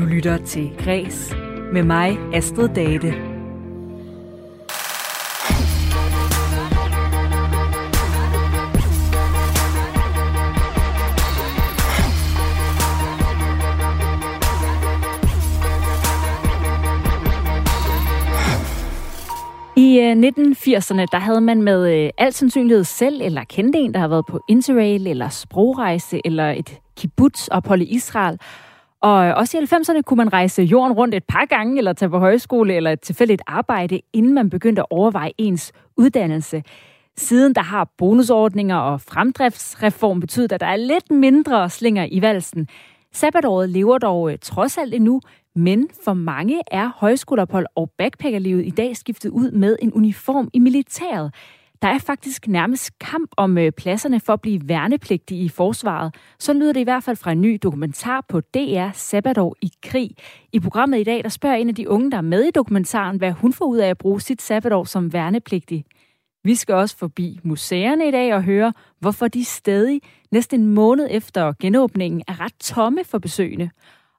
Du lytter til Græs med mig, Astrid Date. I øh, 1980'erne, der havde man med øh, al sandsynlighed selv, eller kendte en, der har været på interrail, eller sprogrejse, eller et kibbutz-ophold i Israel. Og øh, også i 90'erne kunne man rejse jorden rundt et par gange, eller tage på højskole, eller et tilfældigt arbejde, inden man begyndte at overveje ens uddannelse. Siden der har bonusordninger og fremdriftsreform betydet, at der er lidt mindre slinger i valsen. Sabbatåret lever dog øh, trods alt endnu, men for mange er højskoleophold og backpackerlivet i dag skiftet ud med en uniform i militæret. Der er faktisk nærmest kamp om øh, pladserne for at blive værnepligtig i forsvaret. Så lyder det i hvert fald fra en ny dokumentar på DR Sabbatår i krig. I programmet i dag, der spørger en af de unge, der er med i dokumentaren, hvad hun får ud af at bruge sit sabbatår som værnepligtig. Vi skal også forbi museerne i dag og høre, hvorfor de stadig næsten en måned efter genåbningen er ret tomme for besøgende.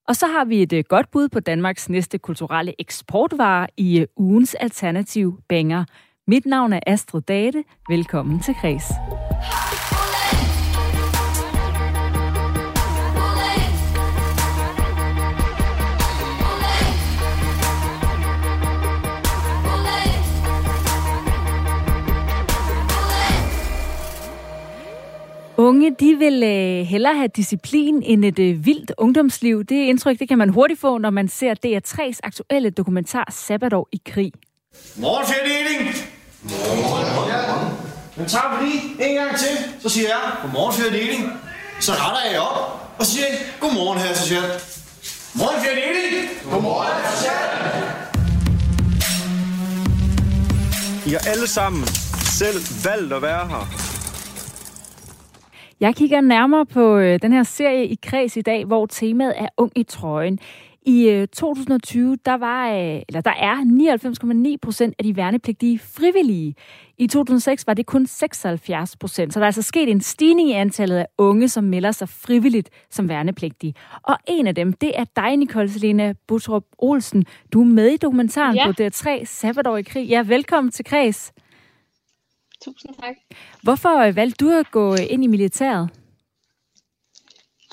Og så har vi et øh, godt bud på Danmarks næste kulturelle eksportvare i øh, ugens alternativ Banger. Mit navn er Astrid Date. Velkommen til Kres. Unge, de vil øh, hellere have disciplin end et øh, vildt ungdomsliv. Det indtryk, det kan man hurtigt få, når man ser DR3's aktuelle dokumentar Sabbatår i krig. Morgen, Fjerdeling! Morgen. Ja. Men tager vi lige en gang til, så siger jeg, godmorgen, Fjerdeling. Så retter jeg op, og så siger jeg, godmorgen, her, så siger jeg, morgen, Fjerdeling! Godmorgen, her, I har alle sammen selv valgt at være her. Jeg kigger nærmere på øh, den her serie i kreds i dag, hvor temaet er ung i trøjen. I øh, 2020, der, var, øh, eller der er 99,9 procent af de værnepligtige frivillige. I 2006 var det kun 76 procent, så der er altså sket en stigning i antallet af unge, som melder sig frivilligt som værnepligtige. Og en af dem, det er dig, Nicole Selena Butrup Olsen. Du er med i dokumentaren ja. på DR3, Sabbatår i krig. Ja, velkommen til Kreds. Tusind tak. Hvorfor øh, valgte du at gå ind i militæret?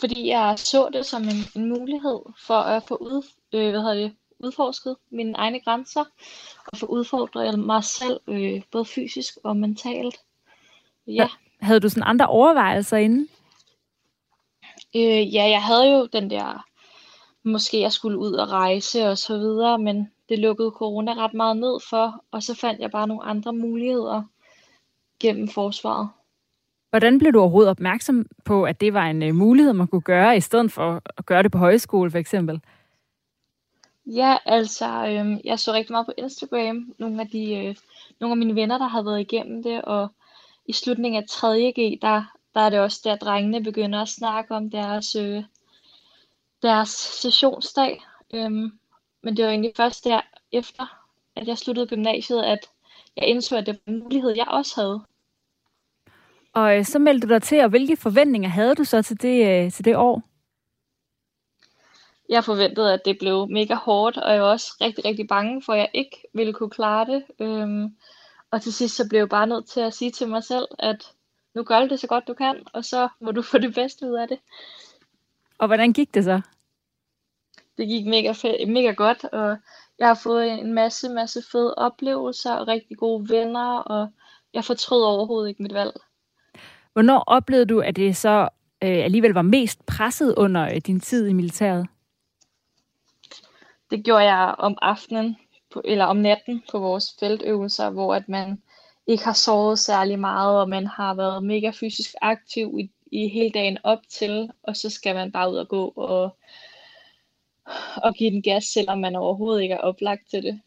Fordi jeg så det som en, en mulighed for at få ud, øh, hvad hedder det, udforsket mine egne grænser og få udfordret mig selv, øh, både fysisk og mentalt. Ja. Havde du sådan andre overvejelser inden? Øh, ja, jeg havde jo den der, måske jeg skulle ud og rejse og så videre, men det lukkede corona ret meget ned for, og så fandt jeg bare nogle andre muligheder gennem forsvaret. Hvordan blev du overhovedet opmærksom på, at det var en øh, mulighed, man kunne gøre, i stedet for at gøre det på højskole for eksempel? Ja, altså, øh, jeg så rigtig meget på Instagram. Nogle af, de, øh, nogle af mine venner, der havde været igennem det, og i slutningen af 3.G, der, der er det også der, drengene begynder at snakke om deres, øh, deres sessionsdag. Øhm, men det var egentlig først der, efter at jeg sluttede gymnasiet, at jeg indså, at det var en mulighed, jeg også havde. Og øh, så meldte du dig til, og hvilke forventninger havde du så til det, øh, til det år? Jeg forventede, at det blev mega hårdt, og jeg var også rigtig, rigtig bange for, at jeg ikke ville kunne klare det. Øhm, og til sidst så blev jeg bare nødt til at sige til mig selv, at nu gør du det så godt du kan, og så må du få det bedste ud af det. Og hvordan gik det så? Det gik mega, fed, mega godt, og jeg har fået en masse, masse fede oplevelser og rigtig gode venner, og jeg fortrød overhovedet ikke mit valg. Hvornår oplevede du, at det så øh, alligevel var mest presset under øh, din tid i militæret? Det gjorde jeg om aftenen, på, eller om natten på vores feltøvelser, hvor at man ikke har sovet særlig meget, og man har været mega fysisk aktiv i, i hele dagen op til, og så skal man bare ud og gå og, og give den gas, selvom man overhovedet ikke er oplagt til det.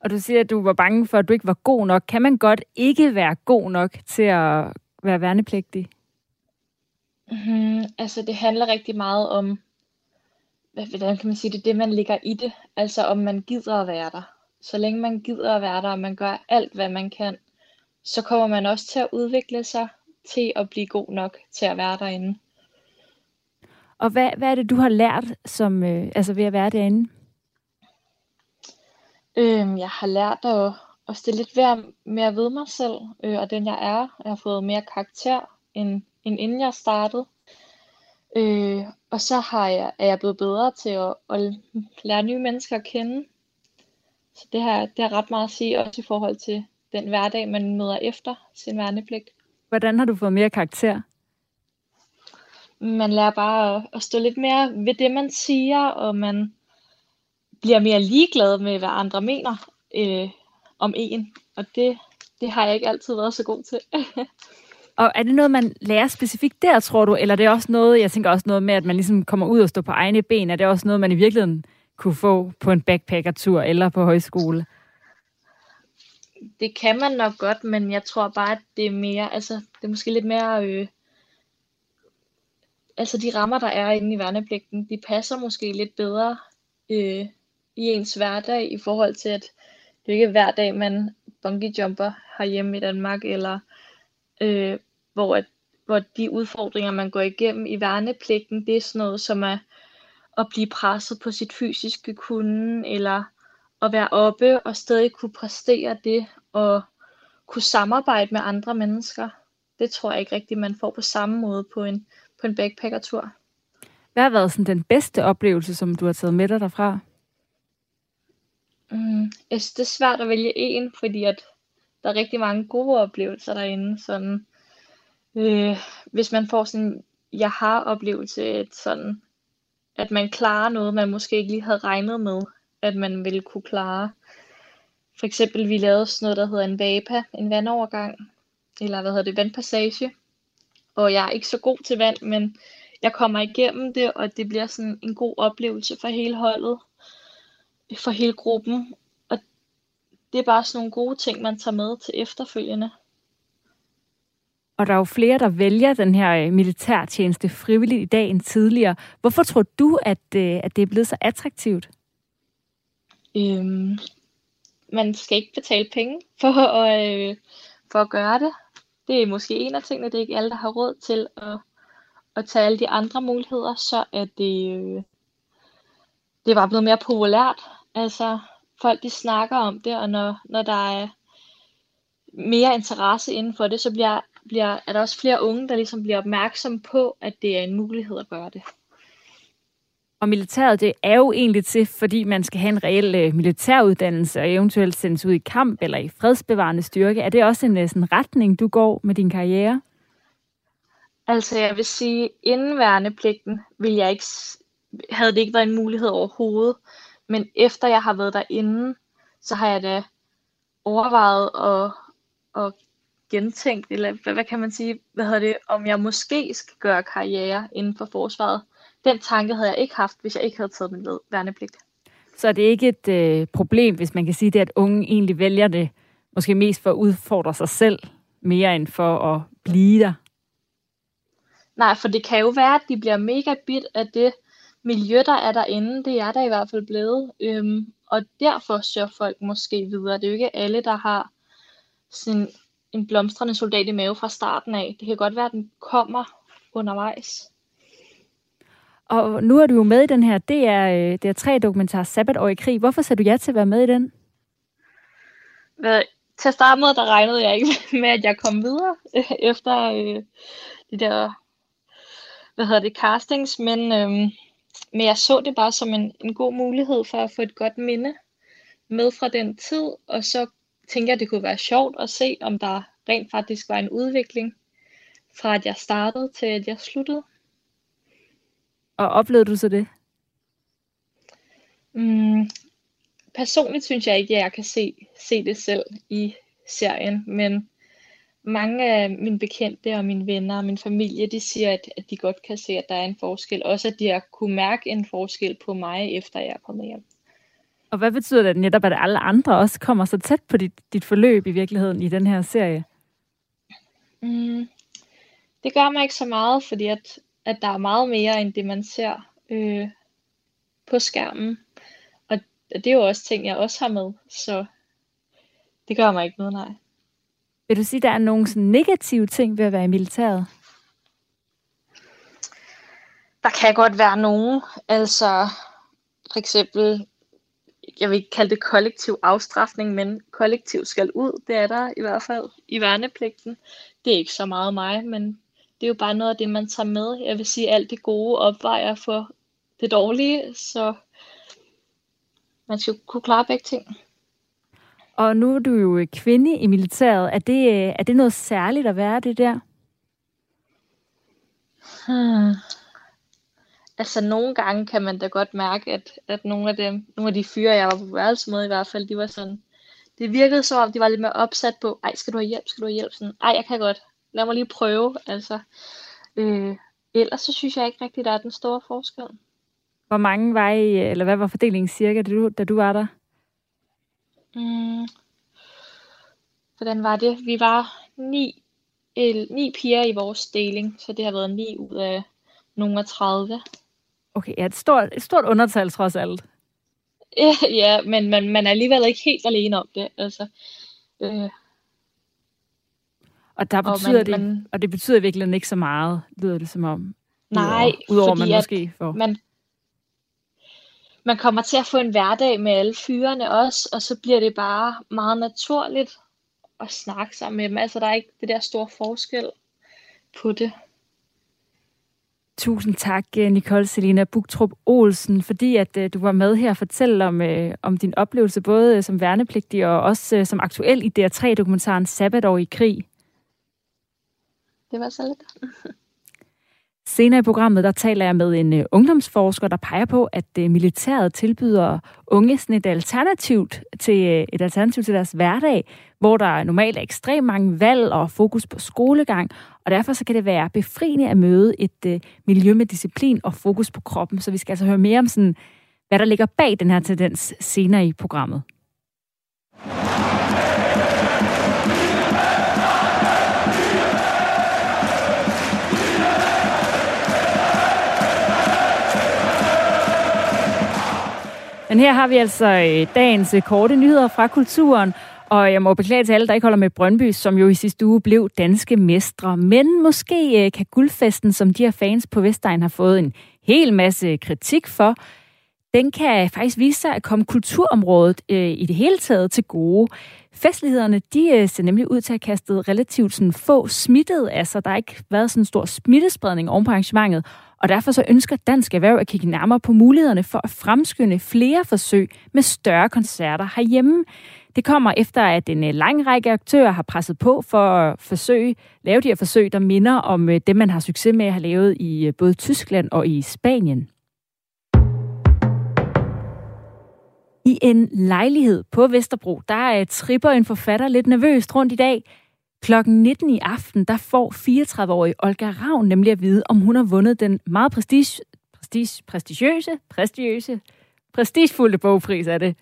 Og du siger, at du var bange for, at du ikke var god nok. Kan man godt ikke være god nok til at være værnepligtig? Mm, altså, det handler rigtig meget om, hvordan kan man sige det, det man ligger i det. Altså, om man gider at være der. Så længe man gider at være der, og man gør alt, hvad man kan, så kommer man også til at udvikle sig til at blive god nok til at være derinde. Og hvad, hvad er det, du har lært som, øh, altså ved at være derinde? Øhm, jeg har lært at, at stille lidt mere, mere ved mig selv, øh, og den jeg er. Jeg har fået mere karakter, end, end inden jeg startede. Øh, og så har jeg, er jeg blevet bedre til at, at lære nye mennesker at kende. Så det har, det har ret meget at sige, også i forhold til den hverdag, man møder efter sin værnepligt. Hvordan har du fået mere karakter? Man lærer bare at, at stå lidt mere ved det, man siger, og man bliver mere ligeglad med, hvad andre mener øh, om en. Og det, det har jeg ikke altid været så god til. Og er det noget, man lærer specifikt der, tror du? Eller er det også noget, jeg tænker også noget med, at man ligesom kommer ud og står på egne ben. Er det også noget, man i virkeligheden kunne få på en backpackertur eller på højskole? Det kan man nok godt, men jeg tror bare, at det er mere, altså det er måske lidt mere, øh, altså de rammer, der er inde i værnepligten, de passer måske lidt bedre øh, i ens hverdag i forhold til, at det ikke hver dag, man bungee jumper herhjemme i Danmark, eller øh, hvor, at, hvor de udfordringer, man går igennem i værnepligten, det er sådan noget, som er at blive presset på sit fysiske kunde, eller at være oppe og stadig kunne præstere det, og kunne samarbejde med andre mennesker. Det tror jeg ikke rigtigt, man får på samme måde på en, på en backpackertur. Hvad har været sådan den bedste oplevelse, som du har taget med dig derfra? Mm, jeg synes, det er svært at vælge en, fordi at der er rigtig mange gode oplevelser derinde. Sådan, øh, hvis man får sådan jeg har oplevelse, at, sådan, at man klarer noget, man måske ikke lige havde regnet med, at man ville kunne klare. For eksempel, vi lavede sådan noget, der hedder en VAPA, en vandovergang, eller hvad hedder det, vandpassage. Og jeg er ikke så god til vand, men jeg kommer igennem det, og det bliver sådan en god oplevelse for hele holdet, for hele gruppen. Og det er bare sådan nogle gode ting, man tager med til efterfølgende. Og der er jo flere, der vælger den her øh, militærtjeneste frivilligt i dag end tidligere. Hvorfor tror du, at, øh, at det er blevet så attraktivt? Øhm, man skal ikke betale penge for at, øh, for at gøre det. Det er måske en af tingene, det er ikke alle, der har råd til at, at tage alle de andre muligheder, så er det, øh, det var blevet mere populært. Altså, folk de snakker om det, og når, når der er mere interesse inden for det, så bliver, bliver, er der også flere unge, der ligesom bliver opmærksom på, at det er en mulighed at gøre det. Og militæret, det er jo egentlig til, fordi man skal have en reel øh, militæruddannelse og eventuelt sendes ud i kamp eller i fredsbevarende styrke. Er det også en øh, sådan retning, du går med din karriere? Altså, jeg vil sige, inden værnepligten vil jeg ikke, havde det ikke været en mulighed overhovedet. Men efter jeg har været derinde, så har jeg da overvejet at, at gentænkt, eller hvad, hvad kan man sige, hvad hedder det, om jeg måske skal gøre karriere inden for forsvaret. Den tanke havde jeg ikke haft, hvis jeg ikke havde taget min værnepligt. Så det er ikke et øh, problem, hvis man kan sige det, at unge egentlig vælger det, måske mest for at udfordre sig selv, mere end for at blive der? Nej, for det kan jo være, at de bliver mega bit af det miljø, der er derinde. Det er der i hvert fald blevet. Øhm, og derfor søger folk måske videre. Det er jo ikke alle, der har sin, en blomstrende soldat i mave fra starten af. Det kan godt være, at den kommer undervejs. Og nu er du jo med i den her DR, DR 3 dokumentar Sabbatår i krig. Hvorfor sagde du ja til at være med i den? Hvad, til at starte med, der regnede jeg ikke med, at jeg kom videre efter øh, de der, hvad hedder det, castings, men, øh, men jeg så det bare som en, en god mulighed for at få et godt minde med fra den tid, og så tænker jeg, at det kunne være sjovt at se, om der rent faktisk var en udvikling fra at jeg startede til at jeg sluttede. Og oplevede du så det? Mm, personligt synes jeg ikke, at jeg kan se, se det selv i serien, men mange af mine bekendte og mine venner og min familie, de siger, at, at de godt kan se, at der er en forskel. Også at de har kunne mærke en forskel på mig, efter jeg er kommet hjem. Og hvad betyder det netop, at alle andre også kommer så tæt på dit, dit forløb i virkeligheden i den her serie? Mm, det gør mig ikke så meget, fordi at at der er meget mere end det, man ser øh, på skærmen. Og det er jo også ting, jeg også har med, så det gør mig ikke noget, nej. Vil du sige, at der er nogle sådan negative ting ved at være i militæret? Der der kan godt være nogen, altså for eksempel, jeg vil ikke kalde det kollektiv afstraffning, men kollektiv skal ud, det er der i hvert fald i værnepligten. Det er ikke så meget mig, men det er jo bare noget af det, man tager med. Jeg vil sige, at alt det gode opvejer for det dårlige, så man skal kunne klare begge ting. Og nu er du jo kvinde i militæret. Er det, er det noget særligt at være det der? Hmm. Altså nogle gange kan man da godt mærke, at, at nogle af dem, nogle af de fyre, jeg var på værelse med i hvert fald, de var sådan, det virkede som om, de var lidt mere opsat på, ej, skal du have hjælp, skal du have hjælp? Sådan, ej, jeg kan godt, lad mig lige prøve, altså. Øh, ellers så synes jeg ikke rigtigt, der er den store forskel. Hvor mange var I, eller hvad var fordelingen cirka, da du, da du var der? Mm. Hvordan var det? Vi var ni, el, ni piger i vores deling, så det har været ni ud af nogle af 30. Okay, ja, et stort, et stort undertal trods alt. ja, men man, man er alligevel ikke helt alene om det. Altså, øh, og der betyder og man, det, man, og det betyder virkelig ikke så meget, lyder det som om. Nej, udover, man måske får. Man, man kommer til at få en hverdag med alle fyrene også, og så bliver det bare meget naturligt at snakke sammen med dem. Altså, der er ikke det der store forskel på det. Tusind tak, øh, Nicole Selina Bugtrup Olsen, fordi at uh, du var med her og fortælle om, uh, om din oplevelse, både som værnepligtig og også som aktuel i DR3-dokumentaren Sabbatår i krig. Det var så lidt. Senere i programmet, der taler jeg med en uh, ungdomsforsker, der peger på, at uh, militæret tilbyder unge sådan et alternativ til, uh, et alternativ til deres hverdag, hvor der normalt er ekstremt mange valg og fokus på skolegang, og derfor så kan det være befriende at møde et uh, miljø med disciplin og fokus på kroppen. Så vi skal altså høre mere om sådan, hvad der ligger bag den her tendens senere i programmet. Men her har vi altså øh, dagens øh, korte nyheder fra kulturen, og jeg må beklage til alle, der ikke holder med Brøndby, som jo i sidste uge blev danske mestre. Men måske øh, kan guldfesten, som de her fans på Vestegn har fået en hel masse kritik for, den kan faktisk vise sig at komme kulturområdet øh, i det hele taget til gode. Festlighederne, de øh, ser nemlig ud til at have kastet relativt sådan, få smittede Altså, Der har ikke været sådan en stor smittespredning oven på arrangementet, og derfor så ønsker Dansk Erhverv at kigge nærmere på mulighederne for at fremskynde flere forsøg med større koncerter herhjemme. Det kommer efter, at en øh, lang række aktører har presset på for at forsøge, lave de her forsøg, der minder om øh, det, man har succes med at have lavet i øh, både Tyskland og i Spanien. I en lejlighed på Vesterbro, der tripper en forfatter lidt nervøst rundt i dag. Klokken 19 i aften, der får 34-årige Olga Ravn nemlig at vide, om hun har vundet den meget prestige, prestige, prestigiøse, prestigiøse, prestigefulde bogpris af det,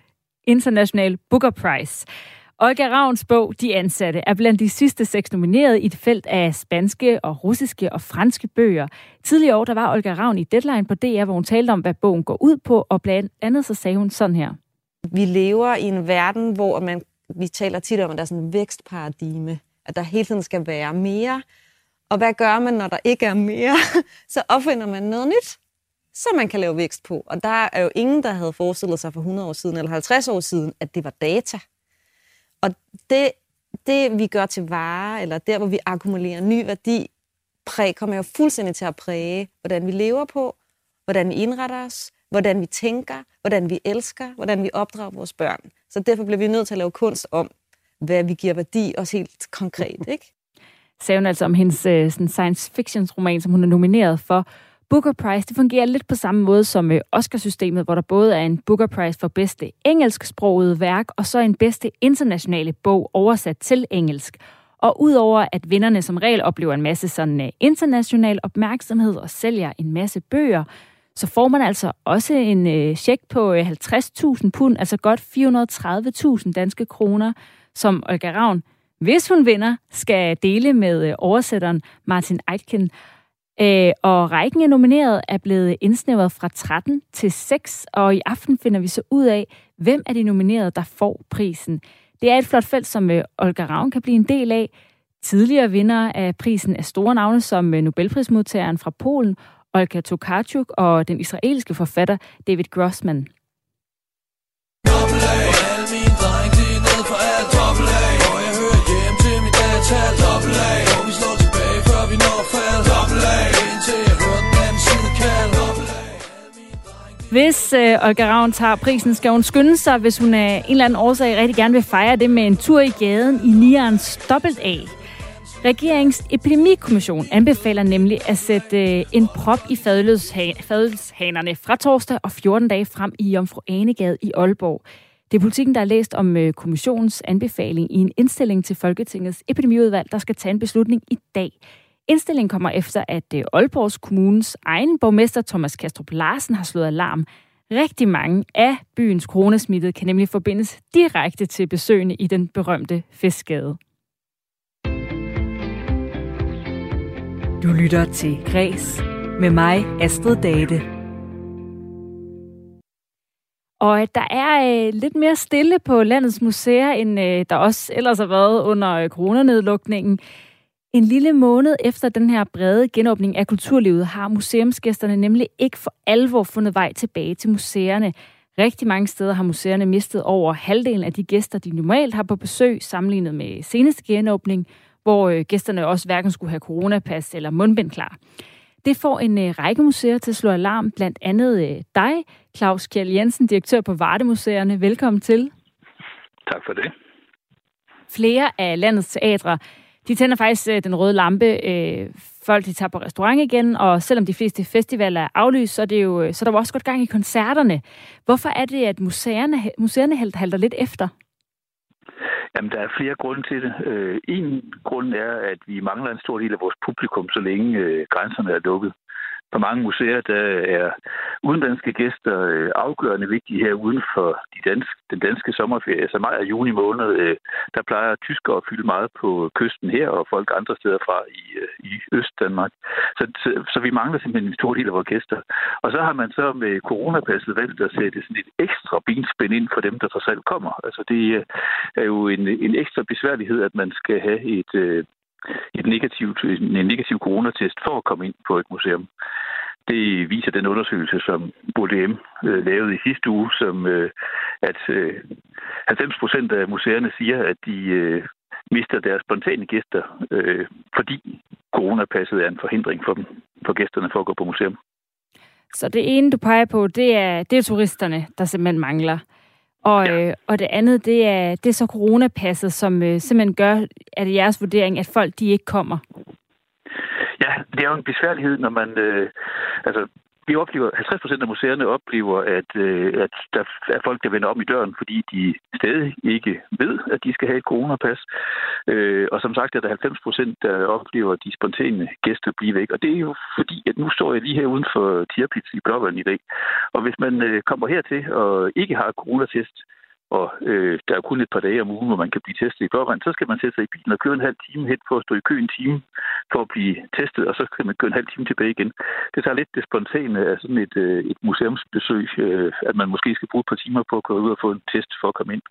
International Booker Prize. Olga Ravns bog, De Ansatte, er blandt de sidste seks nomineret i et felt af spanske og russiske og franske bøger. Tidligere år, der var Olga Ravn i Deadline på DR, hvor hun talte om, hvad bogen går ud på, og blandt andet så sagde hun sådan her. Vi lever i en verden, hvor man, vi taler tit om, at der er sådan en vækstparadigme at der hele tiden skal være mere. Og hvad gør man, når der ikke er mere? Så opfinder man noget nyt, så man kan lave vækst på. Og der er jo ingen, der havde forestillet sig for 100 år siden eller 50 år siden, at det var data. Og det, det vi gør til vare, eller der, hvor vi akkumulerer ny værdi, præg, kommer jo fuldstændig til at præge, hvordan vi lever på, hvordan vi indretter os, hvordan vi tænker, hvordan vi elsker, hvordan vi opdrager vores børn. Så derfor bliver vi nødt til at lave kunst om, hvad vi giver værdi, også helt konkret, ikke? Sagde hun altså om hendes øh, sådan science fiction roman, som hun er nomineret for. Booker Prize, det fungerer lidt på samme måde som øh, Oscarsystemet, hvor der både er en Booker Prize for bedste engelsksprogede værk, og så en bedste internationale bog oversat til engelsk. Og udover at vinderne som regel oplever en masse sådan uh, international opmærksomhed og sælger en masse bøger, så får man altså også en uh, check på uh, 50.000 pund, altså godt 430.000 danske kroner, som Olga Ravn, hvis hun vinder, skal dele med øh, oversætteren Martin Eitken. Øh, og rækken af nomineret er blevet indsnævret fra 13 til 6, og i aften finder vi så ud af, hvem er de nominerede, der får prisen. Det er et flot felt, som øh, Olga Ravn kan blive en del af. Tidligere vinder af prisen er store navne som øh, Nobelprismodtageren fra Polen, Olga Tokarczuk og den israelske forfatter David Grossman. Hvis øh, Olga Ravn tager prisen, skal hun skynde sig, hvis hun af en eller anden årsag rigtig gerne vil fejre det med en tur i gaden i Nierens dobbelt A. Regeringens epidemikommission anbefaler nemlig at sætte øh, en prop i fadelshanerne fra torsdag og 14 dage frem i Jomfru Anegade i Aalborg. Det er politikken, der har læst om øh, kommissionens anbefaling i en indstilling til Folketingets epidemiudvalg, der skal tage en beslutning i dag. Indstillingen kommer efter, at øh, Aalborgs Kommunes egen borgmester Thomas Kastrup Larsen har slået alarm. Rigtig mange af byens coronasmittede kan nemlig forbindes direkte til besøgende i den berømte festgade. Du lytter til Græs med mig, Astrid Date. Og der er øh, lidt mere stille på landets museer, end øh, der også ellers har været under øh, coronanedlukningen. En lille måned efter den her brede genåbning af kulturlivet har museumsgæsterne nemlig ikke for alvor fundet vej tilbage til museerne. Rigtig mange steder har museerne mistet over halvdelen af de gæster, de normalt har på besøg, sammenlignet med seneste genåbning, hvor øh, gæsterne også hverken skulle have coronapas eller mundbind klar. Det får en øh, række museer til at slå alarm, blandt andet øh, dig, Claus Kjell Jensen, direktør på Vardemuseerne. Velkommen til. Tak for det. Flere af landets teatre de tænder faktisk øh, den røde lampe. Øh, folk de tager på restaurant igen, og selvom de fleste festivaler er aflyst, så er, det jo, øh, så er der jo også godt gang i koncerterne. Hvorfor er det, at museerne, museerne halter lidt efter? Jamen, der er flere grunde til det. Øh, en grund er, at vi mangler en stor del af vores publikum, så længe øh, grænserne er lukket på mange museer, der er udenlandske gæster øh, afgørende vigtige her uden for de danske, den danske sommerferie. Så altså maj og juni måned, øh, der plejer tyskere at fylde meget på kysten her, og folk andre steder fra i, øh, i Øst-Danmark. Så, så, så vi mangler simpelthen en stor del af vores gæster. Og så har man så med coronapasset valgt at sætte sådan et ekstra benspænd ind for dem, der trods alt kommer. Altså det øh, er jo en, en ekstra besværlighed, at man skal have et, øh, et negativt, en negativ coronatest for at komme ind på et museum. Det viser den undersøgelse, som BODM øh, lavede i sidste uge, som øh, at øh, 90 procent af museerne siger, at de øh, mister deres spontane gæster, øh, fordi coronapasset er en forhindring for dem, for gæsterne for at gå på museum. Så det ene, du peger på, det er, det er turisterne, der simpelthen mangler. Og, ja. øh, og det andet, det er, det er så coronapasset, som øh, simpelthen gør, at det jeres vurdering, at folk de ikke kommer. Ja, det er jo en besværlighed, når man... Øh, altså, vi oplever, 50 procent af museerne oplever, at, øh, at der er folk, der vender om i døren, fordi de stadig ikke ved, at de skal have et coronapas. Øh, og som sagt er der 90 procent, der oplever, at de spontane gæster bliver væk. Og det er jo fordi, at nu står jeg lige her uden for Tierpitz i Blåvand i dag. Og hvis man øh, kommer hertil og ikke har coronatest, og øh, der er kun et par dage om ugen, hvor man kan blive testet i forvejen, så skal man sætte sig i bilen og køre en halv time hen for at stå i kø en time for at blive testet, og så skal man køre en halv time tilbage igen. Det tager lidt det spontane af sådan et, øh, et museumsbesøg, øh, at man måske skal bruge et par timer på at køre ud og få en test for at komme ind.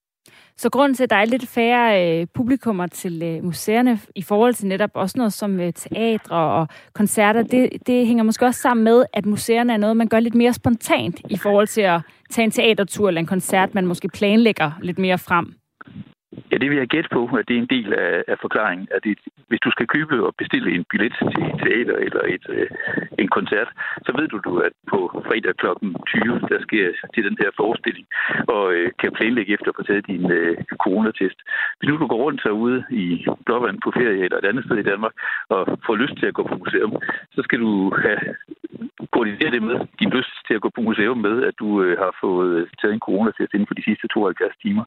Så grunden til, at der er lidt færre øh, publikummer til øh, museerne i forhold til netop også noget som øh, teatre og koncerter, det, det hænger måske også sammen med, at museerne er noget, man gør lidt mere spontant i forhold til at tage en teatertur eller en koncert, man måske planlægger lidt mere frem. Ja, det vil jeg gætte på, at det er en del af, af forklaringen. At det, hvis du skal købe og bestille en billet til et teater eller et, øh, en koncert, så ved du, du, at på fredag kl. 20, der sker til den her forestilling, og øh, kan planlægge efter at få taget din øh, coronatest. Hvis nu du går rundt herude i Blåvand på ferie eller et andet sted i Danmark, og får lyst til at gå på museum, så skal du have koordinere det med din lyst til at gå på museum med, at du øh, har fået øh, taget en coronatest inden for de sidste 72 timer.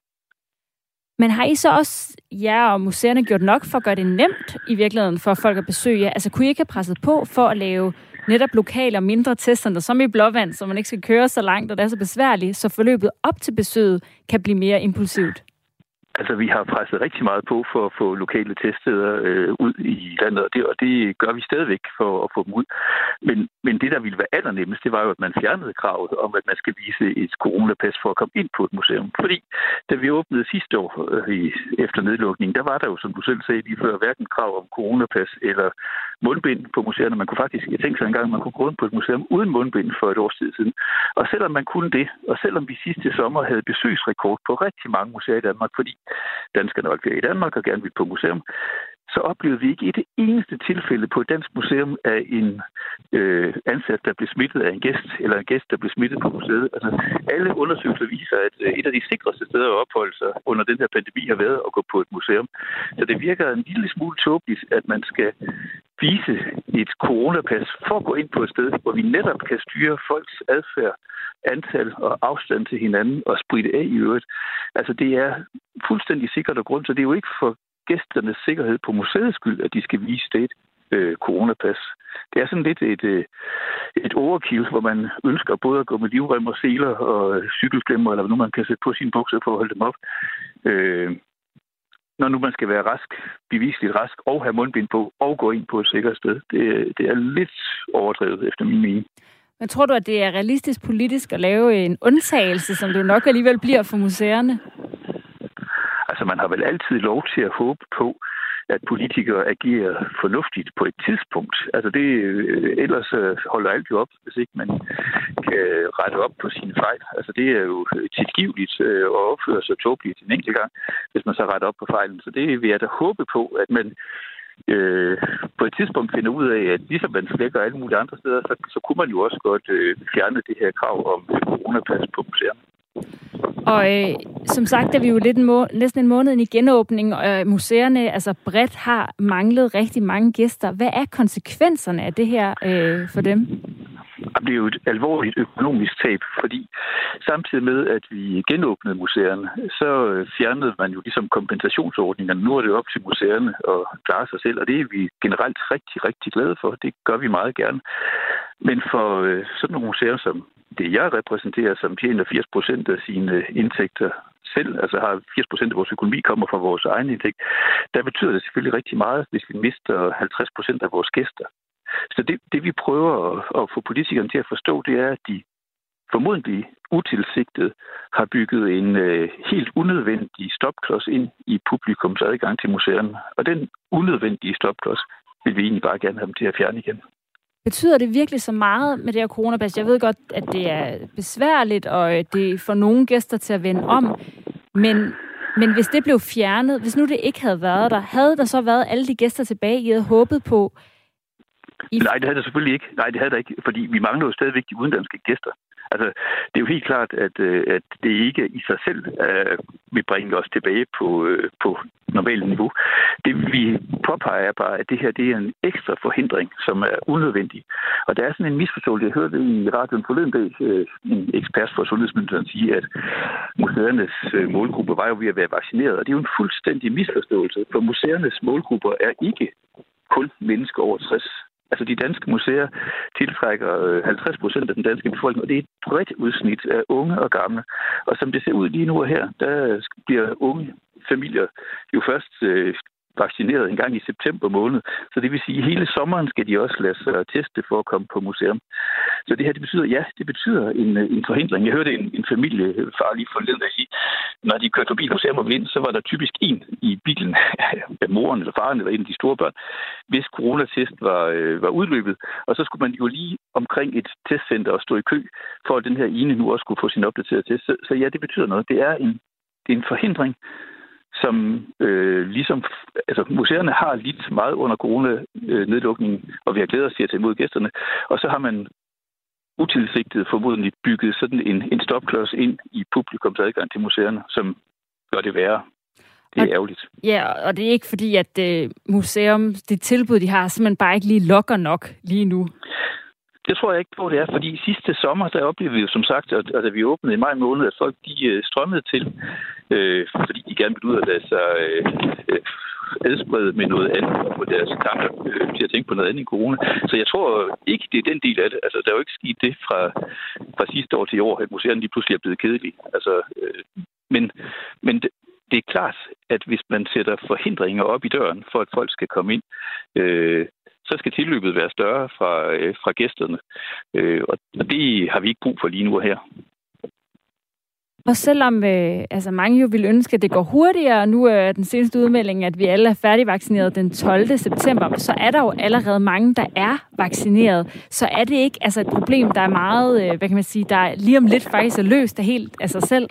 Men har I så også, ja og museerne, gjort nok for at gøre det nemt i virkeligheden for folk at besøge jer? Altså kunne I ikke have presset på for at lave netop lokale og mindre testcenter, som i Blåvand, så man ikke skal køre så langt, og det er så besværligt, så forløbet op til besøget kan blive mere impulsivt? Altså, vi har presset rigtig meget på for at få lokale teststeder øh, ud i landet, og det, og det gør vi stadigvæk for at få dem ud. Men, men det, der ville være allernemmest, det var jo, at man fjernede kravet om, at man skal vise et coronapas for at komme ind på et museum. Fordi da vi åbnede sidste år øh, efter nedlukningen, der var der jo, som du selv sagde lige før, hverken krav om coronapas eller mundbind på museerne. Man kunne faktisk jeg tænkte sig engang, at man kunne gå rundt på et museum uden mundbind for et års tid siden. Og selvom man kunne det, og selvom vi sidste sommer havde besøgsrekord på rigtig mange museer i Danmark, fordi danskerne var i Danmark og gerne ville på museum, så oplevede vi ikke i det eneste tilfælde på et dansk museum af en øh, ansat, der blev smittet af en gæst, eller en gæst, der blev smittet på museet. Altså, alle undersøgelser viser, at øh, et af de sikreste steder at opholde sig under den her pandemi har været at gå på et museum. Så det virker en lille smule tåbeligt, at man skal vise et coronapas for at gå ind på et sted, hvor vi netop kan styre folks adfærd, antal og afstand til hinanden og spritte af i øvrigt. Altså, det er fuldstændig sikkert og grund, så det er jo ikke for gæsternes sikkerhed på museets skyld, at de skal vise det øh, coronapas. Det er sådan lidt et, øh, et overkill, hvor man ønsker både at gå med livrem og seler og cykelklemmer, eller hvad nu man kan sætte på sine bukser for at holde dem op. Øh, når nu man skal være rask, bevisligt rask, og have mundbind på, og gå ind på et sikkert sted. Det, det er lidt overdrevet, efter min mening. Men tror du, at det er realistisk politisk at lave en undtagelse, som det jo nok alligevel bliver for museerne? Altså, man har vel altid lov til at håbe på, at politikere agerer fornuftigt på et tidspunkt. Altså det, øh, ellers øh, holder alt jo op, hvis ikke man kan rette op på sine fejl. Altså det er jo tilgiveligt øh, at opføre sig tåbeligt en enkelt gang, hvis man så retter op på fejlen. Så det vil jeg da håbe på, at man øh, på et tidspunkt finde ud af, at ligesom man slækker alle mulige andre steder, så, så kunne man jo også godt øh, fjerne det her krav om øh, coronapas på museerne. Og øh, som sagt er vi jo lidt en må- næsten en måned i genåbning, og øh, museerne altså bredt har manglet rigtig mange gæster. Hvad er konsekvenserne af det her øh, for dem? Det er jo et alvorligt økonomisk tab, fordi samtidig med, at vi genåbnede museerne, så øh, fjernede man jo ligesom kompensationsordningerne. Nu er det op til museerne at klare sig selv, og det er vi generelt rigtig, rigtig glade for. Det gør vi meget gerne. Men for øh, sådan nogle museer som det, jeg repræsenterer, som tjener 80 procent af sine øh, indtægter selv, altså har 80 procent af vores økonomi kommer fra vores egen indtægt, der betyder det selvfølgelig rigtig meget, hvis vi mister 50 procent af vores gæster. Så det, det vi prøver at, at få politikerne til at forstå, det er, at de formodentlig utilsigtet har bygget en øh, helt unødvendig stopklods ind i publikums adgang til museerne. Og den unødvendige stopklods vil vi egentlig bare gerne have dem til at fjerne igen. Betyder det virkelig så meget med det her coronapas? Jeg ved godt, at det er besværligt, og det får nogle gæster til at vende om. Men, men hvis det blev fjernet, hvis nu det ikke havde været der, havde der så været alle de gæster tilbage, I havde håbet på? I... Nej, det havde der selvfølgelig ikke. Nej, det havde der ikke, fordi vi mangler jo stadigvæk de udenlandske gæster. Altså, det er jo helt klart, at, øh, at det ikke i sig selv uh, vil bringe os tilbage på, uh, på normalt niveau. Det vi påpeger er bare, at det her det er en ekstra forhindring, som er unødvendig. Og der er sådan en misforståelse. Jeg hørte i radioen forleden dag uh, en ekspert for Sundhedsmyndigheden sige, at museernes uh, målgruppe var jo ved at være vaccineret. Og det er jo en fuldstændig misforståelse, for museernes målgrupper er ikke kun mennesker over 60 Altså de danske museer tiltrækker øh, 50 procent af den danske befolkning, og det er et bredt udsnit af unge og gamle. Og som det ser ud lige nu og her, der bliver unge familier jo først øh, vaccineret en gang i september måned. Så det vil sige, at hele sommeren skal de også lade sig teste for at komme på museum. Så det her, det betyder, ja, det betyder en, øh, en forhindring. Jeg hørte en, en familiefar øh, lige forleden at sige, når de kørte forbi museum og vind, så var der typisk en i bilen, af moren eller faren eller en af de store børn, hvis coronatest var, øh, var udløbet. Og så skulle man jo lige omkring et testcenter og stå i kø, for at den her ene nu også skulle få sin opdaterede test. Så, så ja, det betyder noget. Det er en, det er en forhindring, som øh, ligesom... Altså, museerne har lidt meget under corona-nedlukningen, og vi har glædet os til at tage imod gæsterne. Og så har man utilsigtet formodentlig bygget sådan en, en stopklods ind i publikums adgang til museerne, som gør det værre. Det er og, ærgerligt. Ja, og det er ikke fordi, at øh, museum, det tilbud, de har, simpelthen bare ikke lige lokker nok lige nu. Det tror jeg ikke på, det er, fordi sidste sommer, der oplevede vi jo som sagt, at, da vi åbnede i maj måned, at folk de øh, strømmede til, øh, fordi de gerne ville ud og lade sig øh, øh, adsprede med noget andet og få deres tanker øh, til at tænke på noget andet i corona. Så jeg tror ikke, det er den del af det. Altså, der er jo ikke sket det fra, fra sidste år til i år, at museerne lige pludselig er blevet kedelige. Altså, øh, men, men det er klart, at hvis man sætter forhindringer op i døren for, at folk skal komme ind, øh, så skal tilløbet være større fra, øh, fra gæsterne. Øh, og det har vi ikke brug for lige nu og her. Og selvom øh, altså mange jo vil ønske, at det går hurtigere, og nu er den seneste udmelding, at vi alle er færdigvaccineret den 12. september, så er der jo allerede mange, der er vaccineret. Så er det ikke altså et problem, der er meget, øh, hvad kan man sige, der lige om lidt faktisk er løst af helt af sig selv?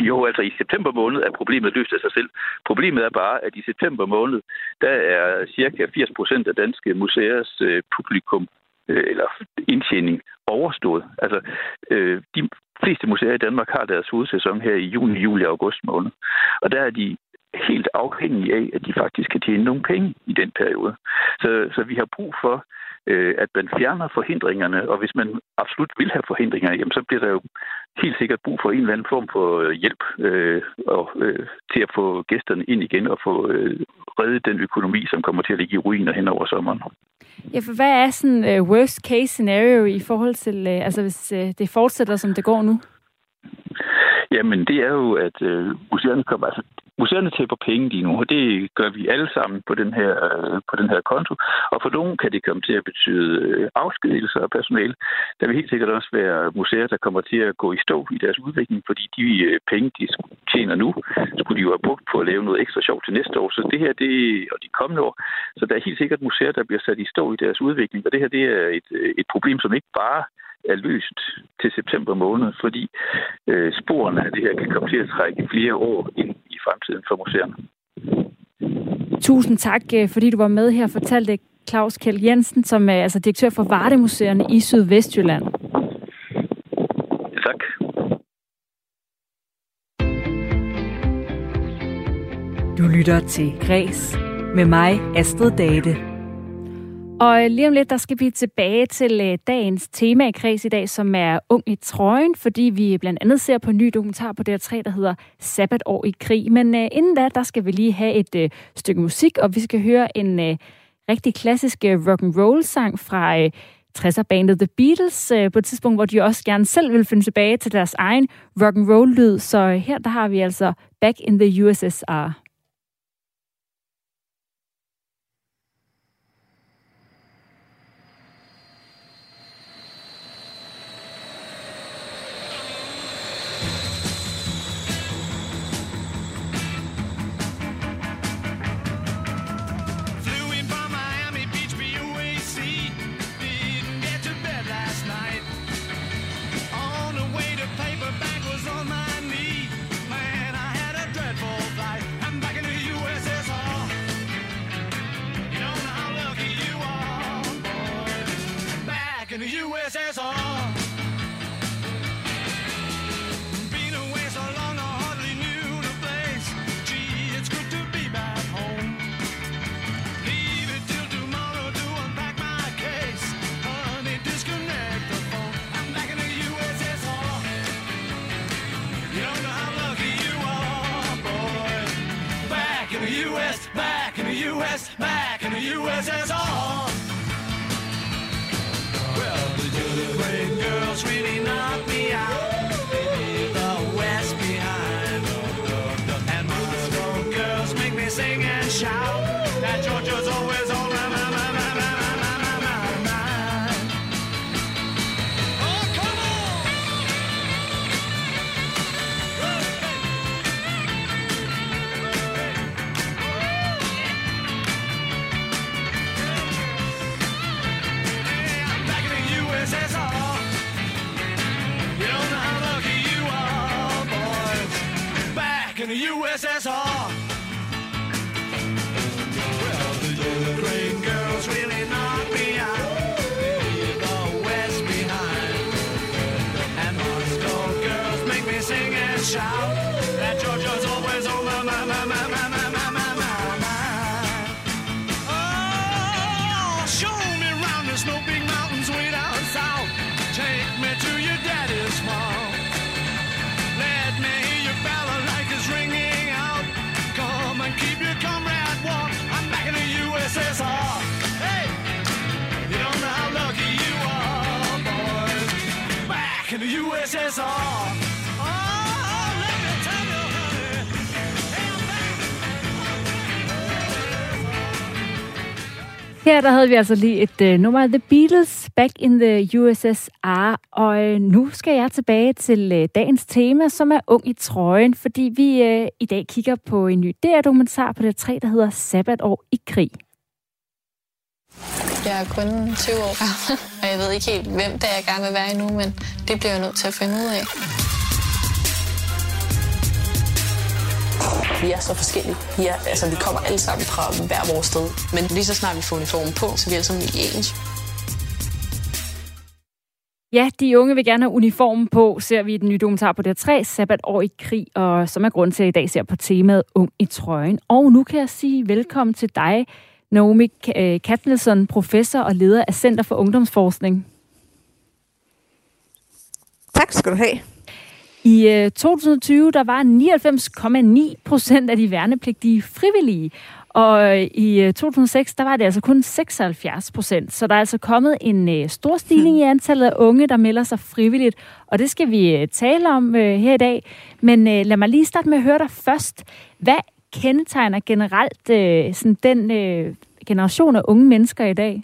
Jo, altså i september måned er problemet løst af sig selv. Problemet er bare, at i september måned, der er cirka 80 procent af danske museers øh, publikum øh, eller indtjening overstået. Altså, øh, de fleste museer i Danmark har deres hovedsæson her i juni, juli og august måned. Og der er de helt afhængige af, at de faktisk kan tjene nogle penge i den periode. Så, så vi har brug for, øh, at man fjerner forhindringerne, og hvis man absolut vil have forhindringer, jamen, så bliver der jo helt sikkert brug for en eller anden form for øh, hjælp øh, og, øh, til at få gæsterne ind igen og få øh, reddet den økonomi, som kommer til at ligge i ruiner hen over sommeren. Ja, for hvad er sådan uh, worst case scenario i forhold til, uh, altså hvis uh, det fortsætter, som det går nu? Jamen, det er jo, at øh, museerne kommer, altså museerne tæpper penge lige nu, og det gør vi alle sammen på den her, øh, på den her konto. Og for nogen kan det komme til at betyde øh, afskedigelser af personale. Der vil helt sikkert også være museer, der kommer til at gå i stå i deres udvikling, fordi de øh, penge, de tjener nu, skulle de jo have brugt på at lave noget ekstra sjovt til næste år. Så det her, det og de kommende år, så der er helt sikkert museer, der bliver sat i stå i deres udvikling. Og det her, det er et, et problem, som ikke bare er løst til september måned, fordi øh, sporene af det her kan komme til at trække flere år ind i fremtiden for museerne. Tusind tak, øh, fordi du var med her og fortalte Claus Kjeld Jensen, som er altså direktør for Vardemuseerne i Sydvestjylland. Tak. Du lytter til Græs med mig, Astrid Date. Og lige om lidt, der skal vi tilbage til øh, dagens tema i kreds i dag, som er Ung i trøjen, fordi vi blandt andet ser på en ny dokumentar på DR3, der hedder Sabbatår i krig. Men uh, inden da, der skal vi lige have et uh, stykke musik, og vi skal høre en uh, rigtig klassisk rock and roll sang fra uh, 60'er-bandet The Beatles, uh, på et tidspunkt, hvor de også gerne selv vil finde tilbage til deres egen rock and roll lyd. Så her der har vi altså Back in the USSR. USSR. Oh, in the USSR. Her der havde vi altså lige et øh, nummer af The Beatles, Back in the USSR, og øh, nu skal jeg tilbage til øh, dagens tema, som er Ung i trøjen, fordi vi øh, i dag kigger på en ny DR-dokumentar på det 3 der hedder Sabbatår i krig. Jeg er kun 20 år gammel, og jeg ved ikke helt, hvem det er, jeg gerne vil være endnu, men det bliver jeg nødt til at finde ud af. Vi er så forskellige. Vi, er, altså, vi kommer alle sammen fra hver vores sted. Men lige så snart vi får uniformen på, så er vi alle sammen ens. Ja, de unge vil gerne have uniformen på, ser vi i den nye dokumentar på DR3, Sabbat år i krig, og som er grund til, at i dag ser på temaet Ung i trøjen. Og nu kan jeg sige velkommen til dig, Naomi Katnelson, professor og leder af Center for Ungdomsforskning. Tak skal du have. I 2020 der var 99,9 procent af de værnepligtige frivillige, og i 2006 der var det altså kun 76 procent. Så der er altså kommet en stor stigning i antallet af unge, der melder sig frivilligt, og det skal vi tale om her i dag. Men lad mig lige starte med at høre dig først. Hvad kendetegner generelt sådan den generation af unge mennesker i dag?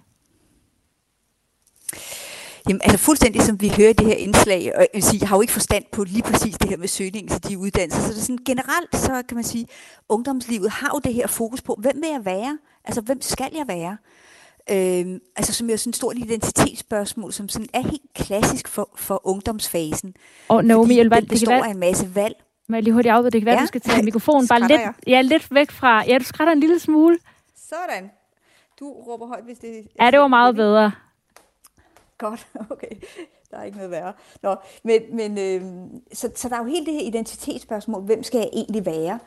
Jamen, altså fuldstændig som vi hører det her indslag, og jeg vil sige, jeg har jo ikke forstand på lige præcis det her med søgningen til de uddannelser, så det er sådan generelt, så kan man sige, ungdomslivet har jo det her fokus på, hvem vil jeg være? Altså, hvem skal jeg være? Øhm, altså som jo er sådan et stort identitetsspørgsmål, som sådan er helt klassisk for, for ungdomsfasen. Og Naomi, det består af en masse valg. Må jeg lige hurtigt afbryde? Det kan være, ja. du skal tage mikrofonen bare lidt, ja, lidt væk fra... Ja, du skrætter en lille smule. Sådan. Du råber højt, hvis det... Ja, det var meget bedre. Godt, okay. Der er ikke noget værre. Nå, men, men øh, så, så der er jo hele det her identitetsspørgsmål, hvem skal jeg egentlig være?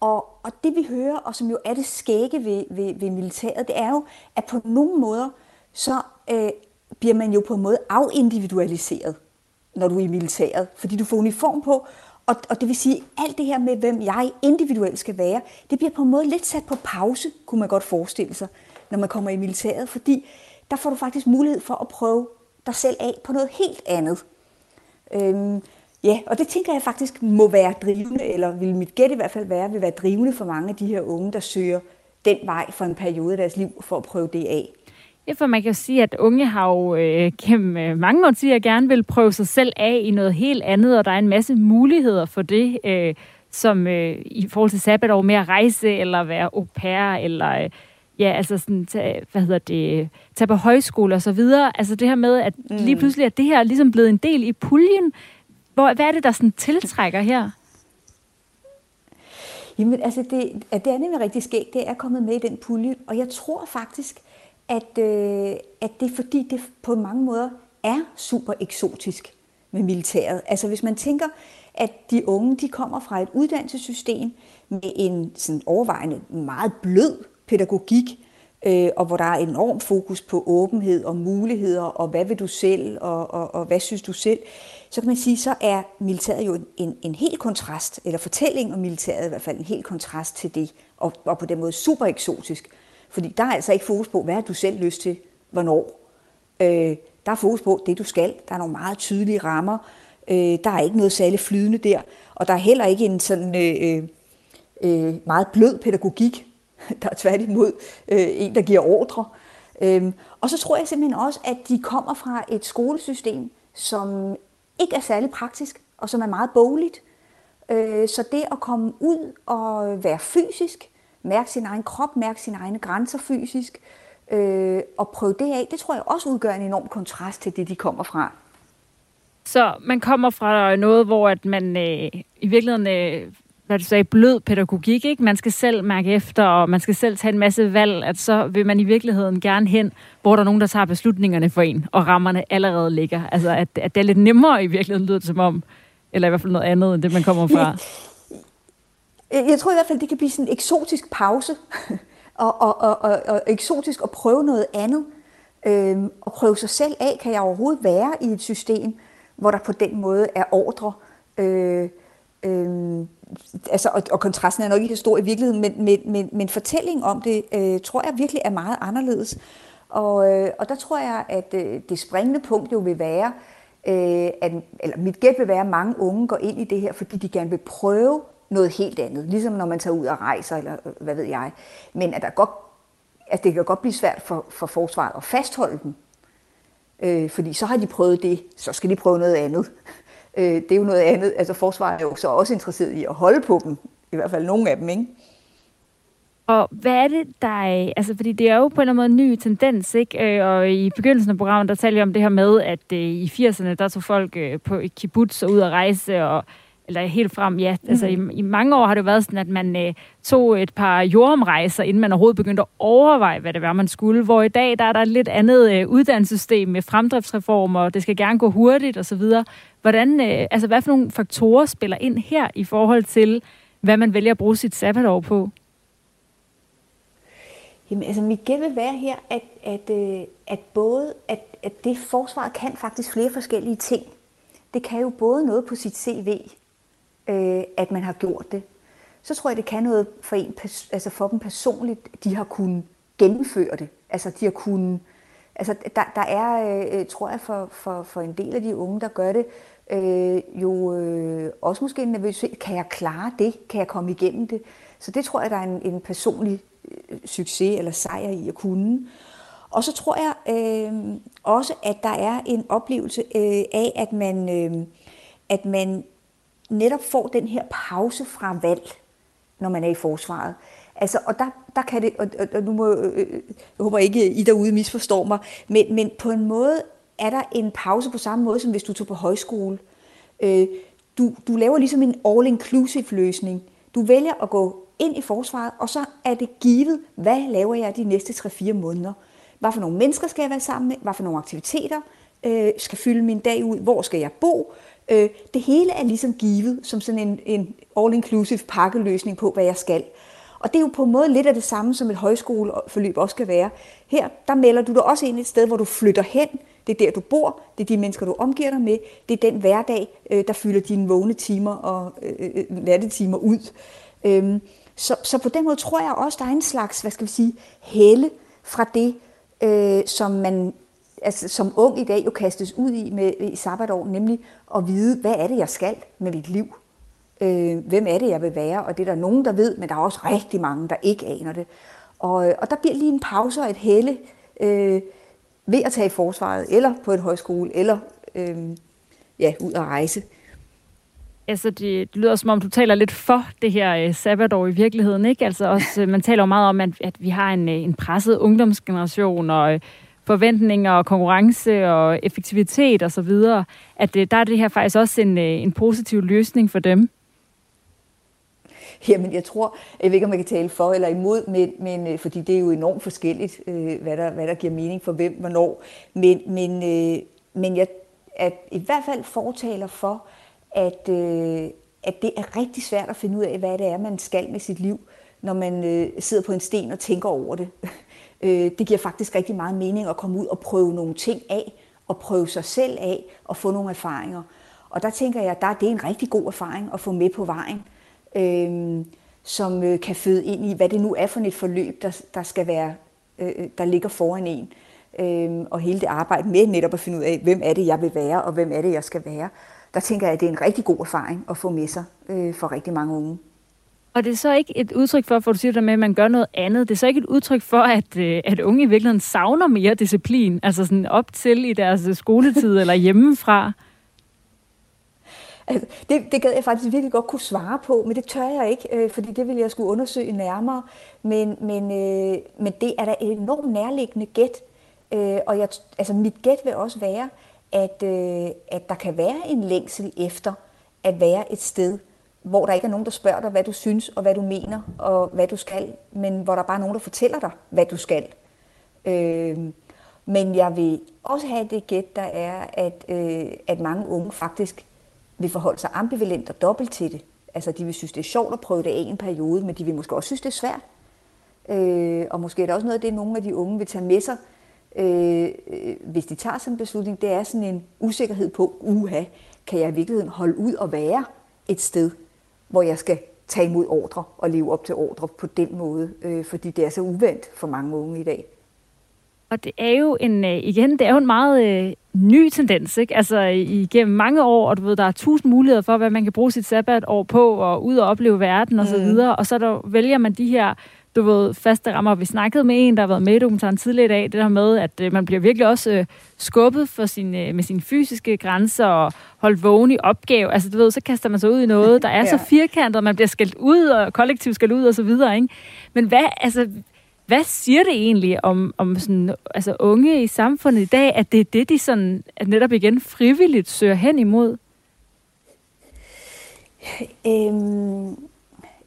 Og, og det vi hører, og som jo er det skægge ved, ved, ved militæret, det er jo, at på nogle måder, så øh, bliver man jo på en måde afindividualiseret, når du er i militæret, fordi du får uniform på, og, og det vil sige, alt det her med, hvem jeg individuelt skal være, det bliver på en måde lidt sat på pause, kunne man godt forestille sig, når man kommer i militæret, fordi der får du faktisk mulighed for at prøve dig selv af på noget helt andet. Øhm, ja, og det tænker jeg faktisk må være drivende, eller vil mit gæt i hvert fald være, vil være drivende for mange af de her unge, der søger den vej for en periode af deres liv for at prøve det af. Ja, for man kan jo sige, at unge har jo øh, gennem øh, mange årtier gerne vil prøve sig selv af i noget helt andet, og der er en masse muligheder for det, øh, som øh, i forhold til sabbatår med at rejse, eller være au pair, eller øh, ja, altså sådan, tage, hvad hedder det, tage på højskole og så videre. Altså det her med, at mm. lige pludselig er det her ligesom blevet en del i puljen. Hvor, hvad er det, der sådan tiltrækker her? Jamen, altså, det, det er nemlig rigtig skægt. Det er kommet med i den pulje, og jeg tror faktisk, at, øh, at det er fordi, det på mange måder er super eksotisk med militæret. Altså hvis man tænker, at de unge de kommer fra et uddannelsessystem med en sådan overvejende meget blød pædagogik, øh, og hvor der er enorm fokus på åbenhed og muligheder, og hvad vil du selv, og, og, og hvad synes du selv, så kan man sige, så er militæret jo en, en helt kontrast, eller fortælling om militæret i hvert fald en helt kontrast til det, og, og på den måde super eksotisk. Fordi der er altså ikke fokus på, hvad har du selv lyst til, hvornår. Øh, der er fokus på det, du skal. Der er nogle meget tydelige rammer. Øh, der er ikke noget særligt flydende der. Og der er heller ikke en sådan øh, øh, øh meget blød pædagogik. Der er tværtimod øh, en, der giver ordre. Øh, og så tror jeg simpelthen også, at de kommer fra et skolesystem, som ikke er særlig praktisk, og som er meget bogligt. Øh, så det at komme ud og være fysisk, mærke sin egen krop, mærke sine egne grænser fysisk, øh, og prøve det af, det tror jeg også udgør en enorm kontrast til det, de kommer fra. Så man kommer fra noget, hvor at man øh, i virkeligheden, øh, hvad du sagde, blød pædagogik, ikke? Man skal selv mærke efter, og man skal selv tage en masse valg, at så vil man i virkeligheden gerne hen, hvor der er nogen, der tager beslutningerne for en, og rammerne allerede ligger. Altså, at, at det er lidt nemmere i virkeligheden, lyder det som om, eller i hvert fald noget andet, end det, man kommer fra. Jeg tror i hvert fald, det kan blive sådan en eksotisk pause, og, og, og, og, og eksotisk at prøve noget andet. Øhm, og prøve sig selv af, kan jeg overhovedet være i et system, hvor der på den måde er ordre. Øh, øh, altså, og, og kontrasten er nok ikke stor i virkeligheden, men, men, men, men fortællingen om det, øh, tror jeg virkelig er meget anderledes. Og, øh, og der tror jeg, at øh, det springende punkt jo vil være, øh, at, eller mit gæt vil være, at mange unge går ind i det her, fordi de gerne vil prøve noget helt andet. Ligesom når man tager ud og rejser, eller øh, hvad ved jeg. Men at der godt at det kan godt blive svært for, for forsvaret at fastholde dem. Øh, fordi så har de prøvet det, så skal de prøve noget andet. Øh, det er jo noget andet. Altså forsvaret er jo så også interesseret i at holde på dem. I hvert fald nogle af dem, ikke? Og hvad er det, der er... Altså, fordi det er jo på en eller anden måde en ny tendens, ikke? Øh, og i begyndelsen af programmet, der talte vi om det her med, at øh, i 80'erne, der tog folk på et kibbutz og ud at rejse, og eller helt frem, ja. Altså, mm. i, i mange år har det været sådan, at man øh, tog et par jordomrejser, inden man overhovedet begyndte at overveje, hvad det var, man skulle. Hvor i dag, der er der et lidt andet øh, uddannelsessystem med fremdriftsreformer, og det skal gerne gå hurtigt osv. Hvordan, øh, altså, hvad for nogle faktorer spiller ind her i forhold til, hvad man vælger at bruge sit sabbatår på? Jamen, altså, mit gæt vil være her, at, at, øh, at både, at, at det forsvar kan faktisk flere forskellige ting. Det kan jo både noget på sit CV, øh, at man har gjort det. Så tror jeg, det kan noget for, en, altså for dem personligt, de har kunnet gennemføre det. Altså, de har kunnet... Altså, der, der er, øh, tror jeg, for, for, for en del af de unge, der gør det, øh, jo øh, også måske en nervøsitet. Kan jeg klare det? Kan jeg komme igennem det? Så det tror jeg, der er en, en personlig øh, succes eller sejr i at kunne. Og så tror jeg øh, også, at der er en oplevelse øh, af, at man, øh, at man netop får den her pause fra valg, når man er i forsvaret. Altså, og der, der kan det, og, og, og nu må, øh, øh, jeg håber ikke, I derude misforstår mig, men, men på en måde er der en pause på samme måde, som hvis du tog på højskole. Øh, du, du laver ligesom en all-inclusive løsning. Du vælger at gå ind i forsvaret, og så er det givet, hvad laver jeg de næste 3-4 måneder. Hvad for nogle mennesker skal jeg være sammen med? Hvad for nogle aktiviteter øh, skal fylde min dag ud? Hvor skal jeg bo? Øh, det hele er ligesom givet som sådan en, en all-inclusive pakkeløsning på, hvad jeg skal. Og det er jo på en måde lidt af det samme, som et højskoleforløb også skal være. Her, der melder du dig også ind et sted, hvor du flytter hen. Det er der, du bor. Det er de mennesker, du omgiver dig med. Det er den hverdag, øh, der fylder dine vågne timer og øh, øh, øh nattetimer ud. Øhm, så, så på den måde tror jeg også, der er en slags, hvad skal vi sige, helle fra det, øh, som man altså, som ung i dag jo kastes ud i med i sabbatår, nemlig at vide, hvad er det, jeg skal med mit liv? Øh, hvem er det, jeg vil være? Og det er der nogen, der ved, men der er også rigtig mange, der ikke aner det. Og, øh, og der bliver lige en pause og et helle øh, ved at tage i forsvaret, eller på et højskole, eller øh, ja, ud at rejse. Altså, det, det lyder som om, du taler lidt for det her øh, sabbatår i virkeligheden, ikke? Altså, også, øh, man taler jo meget om, at, at vi har en, øh, en presset ungdomsgeneration, og øh, forventninger og konkurrence og effektivitet osv., og at øh, der er det her faktisk også en, øh, en positiv løsning for dem. Jamen, jeg tror, jeg ved ikke, om jeg kan tale for eller imod, men, men øh, fordi det er jo enormt forskelligt, hvad, der, hvad der giver mening for hvem, hvornår. Men, men, men jeg er i hvert fald fortaler for, at, at det er rigtig svært at finde ud af, hvad det er, man skal med sit liv, når man sidder på en sten og tænker over det. Øh, det giver faktisk rigtig meget mening at komme ud og prøve nogle ting af, og prøve sig selv af, og få nogle erfaringer. Og der tænker jeg, at der er en rigtig god erfaring at få med på vejen, øh, som øh, kan føde ind i, hvad det nu er for et forløb, der, der skal være, øh, øh, der ligger foran en. Øh, og hele det arbejde med netop at finde ud af, hvem er det, jeg vil være, og hvem er det, jeg skal være. Der tænker jeg, at det er en rigtig god erfaring at få med sig øh, for rigtig mange unge. Og det er så ikke et udtryk for, for du siger der med, at man gør noget andet, det er så ikke et udtryk for, at, øh, at unge i virkeligheden savner mere disciplin, altså sådan op til i deres øh, skoletid eller hjemmefra? Altså, det, det gad jeg faktisk virkelig godt kunne svare på, men det tør jeg ikke, øh, fordi det vil jeg skulle undersøge nærmere. Men, men, øh, men det er da et enormt nærliggende gæt, øh, og jeg, altså, mit gæt vil også være, at, øh, at der kan være en længsel efter at være et sted, hvor der ikke er nogen, der spørger dig, hvad du synes og hvad du mener og hvad du skal, men hvor der bare er nogen, der fortæller dig, hvad du skal. Øh, men jeg vil også have det gæt, der er, at, øh, at mange unge faktisk vil forholde sig ambivalent og dobbelt til det. Altså, de vil synes, det er sjovt at prøve det af en periode, men de vil måske også synes, det er svært. Øh, og måske er der også noget af det, nogle af de unge vil tage med sig, øh, hvis de tager sådan en beslutning. Det er sådan en usikkerhed på, uha, kan jeg i virkeligheden holde ud og være et sted, hvor jeg skal tage imod ordre og leve op til ordre på den måde, øh, fordi det er så uvendt for mange unge i dag. Og det er jo en, øh, igen, det er jo en meget øh, ny tendens, ikke? Altså igennem mange år, og du ved, der er tusind muligheder for, hvad man kan bruge sit sabbatår på, og ud og opleve verden og så mm. videre, og så der, vælger man de her du ved, faste rammer. Vi snakkede med en, der har været med i dokumentaren tidligere i dag, det der med, at øh, man bliver virkelig også øh, skubbet for sin, øh, med sine fysiske grænser og holdt vågen i opgave. Altså, du ved, så kaster man sig ud i noget, der er ja. så firkantet, man bliver skældt ud, og kollektivt skal ud, og så videre, ikke? Men hvad, altså, hvad siger det egentlig om, om sådan, altså unge i samfundet i dag, at det er det, de sådan, at netop igen frivilligt søger hen imod? Øhm,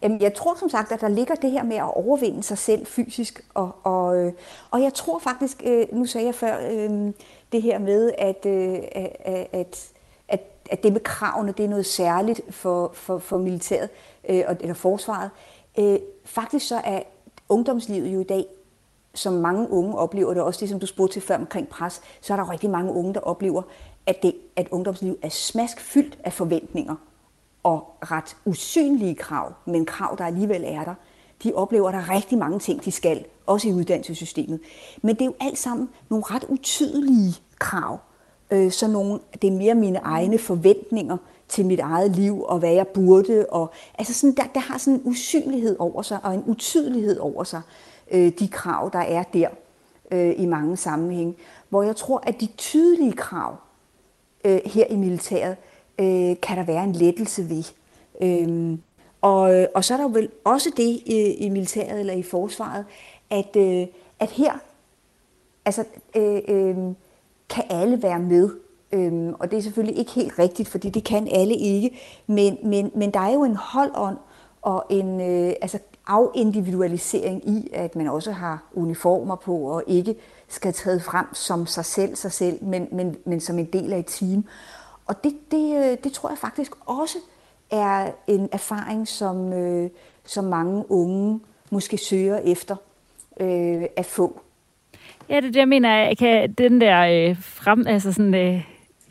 jamen, jeg tror som sagt, at der ligger det her med at overvinde sig selv fysisk, og, og, øh, og jeg tror faktisk, øh, nu sagde jeg før, øh, det her med, at, at, at, at det med kravene, det er noget særligt for, for, for militæret, eller forsvaret. Faktisk så er ungdomslivet jo i dag, som mange unge oplever det, også det, som du spurgte til før omkring pres, så er der rigtig mange unge, der oplever, at, det, at ungdomslivet er smask fyldt af forventninger og ret usynlige krav, men krav, der alligevel er der. De oplever, at der er rigtig mange ting, de skal, også i uddannelsessystemet. Men det er jo alt sammen nogle ret utydelige krav. Øh, så nogle, det er mere mine egne forventninger til mit eget liv, og hvad jeg burde. Og, altså sådan, der, der har sådan en usynlighed over sig, og en utydelighed over sig, øh, de krav, der er der øh, i mange sammenhænge. Hvor jeg tror, at de tydelige krav øh, her i militæret, øh, kan der være en lettelse ved. Øhm, og, øh, og så er der jo vel også det i, i militæret eller i forsvaret, at, øh, at her altså, øh, øh, kan alle være med. Øhm, og det er selvfølgelig ikke helt rigtigt, fordi det kan alle ikke. Men, men, men der er jo en holdånd og en øh, altså afindividualisering i, at man også har uniformer på og ikke skal træde frem som sig selv, sig selv men, men, men som en del af et team. Og det, det, øh, det tror jeg faktisk også er en erfaring, som, øh, som mange unge måske søger efter øh, at få. Ja, det er det, jeg mener. Kan den der øh, frem, altså sådan, øh,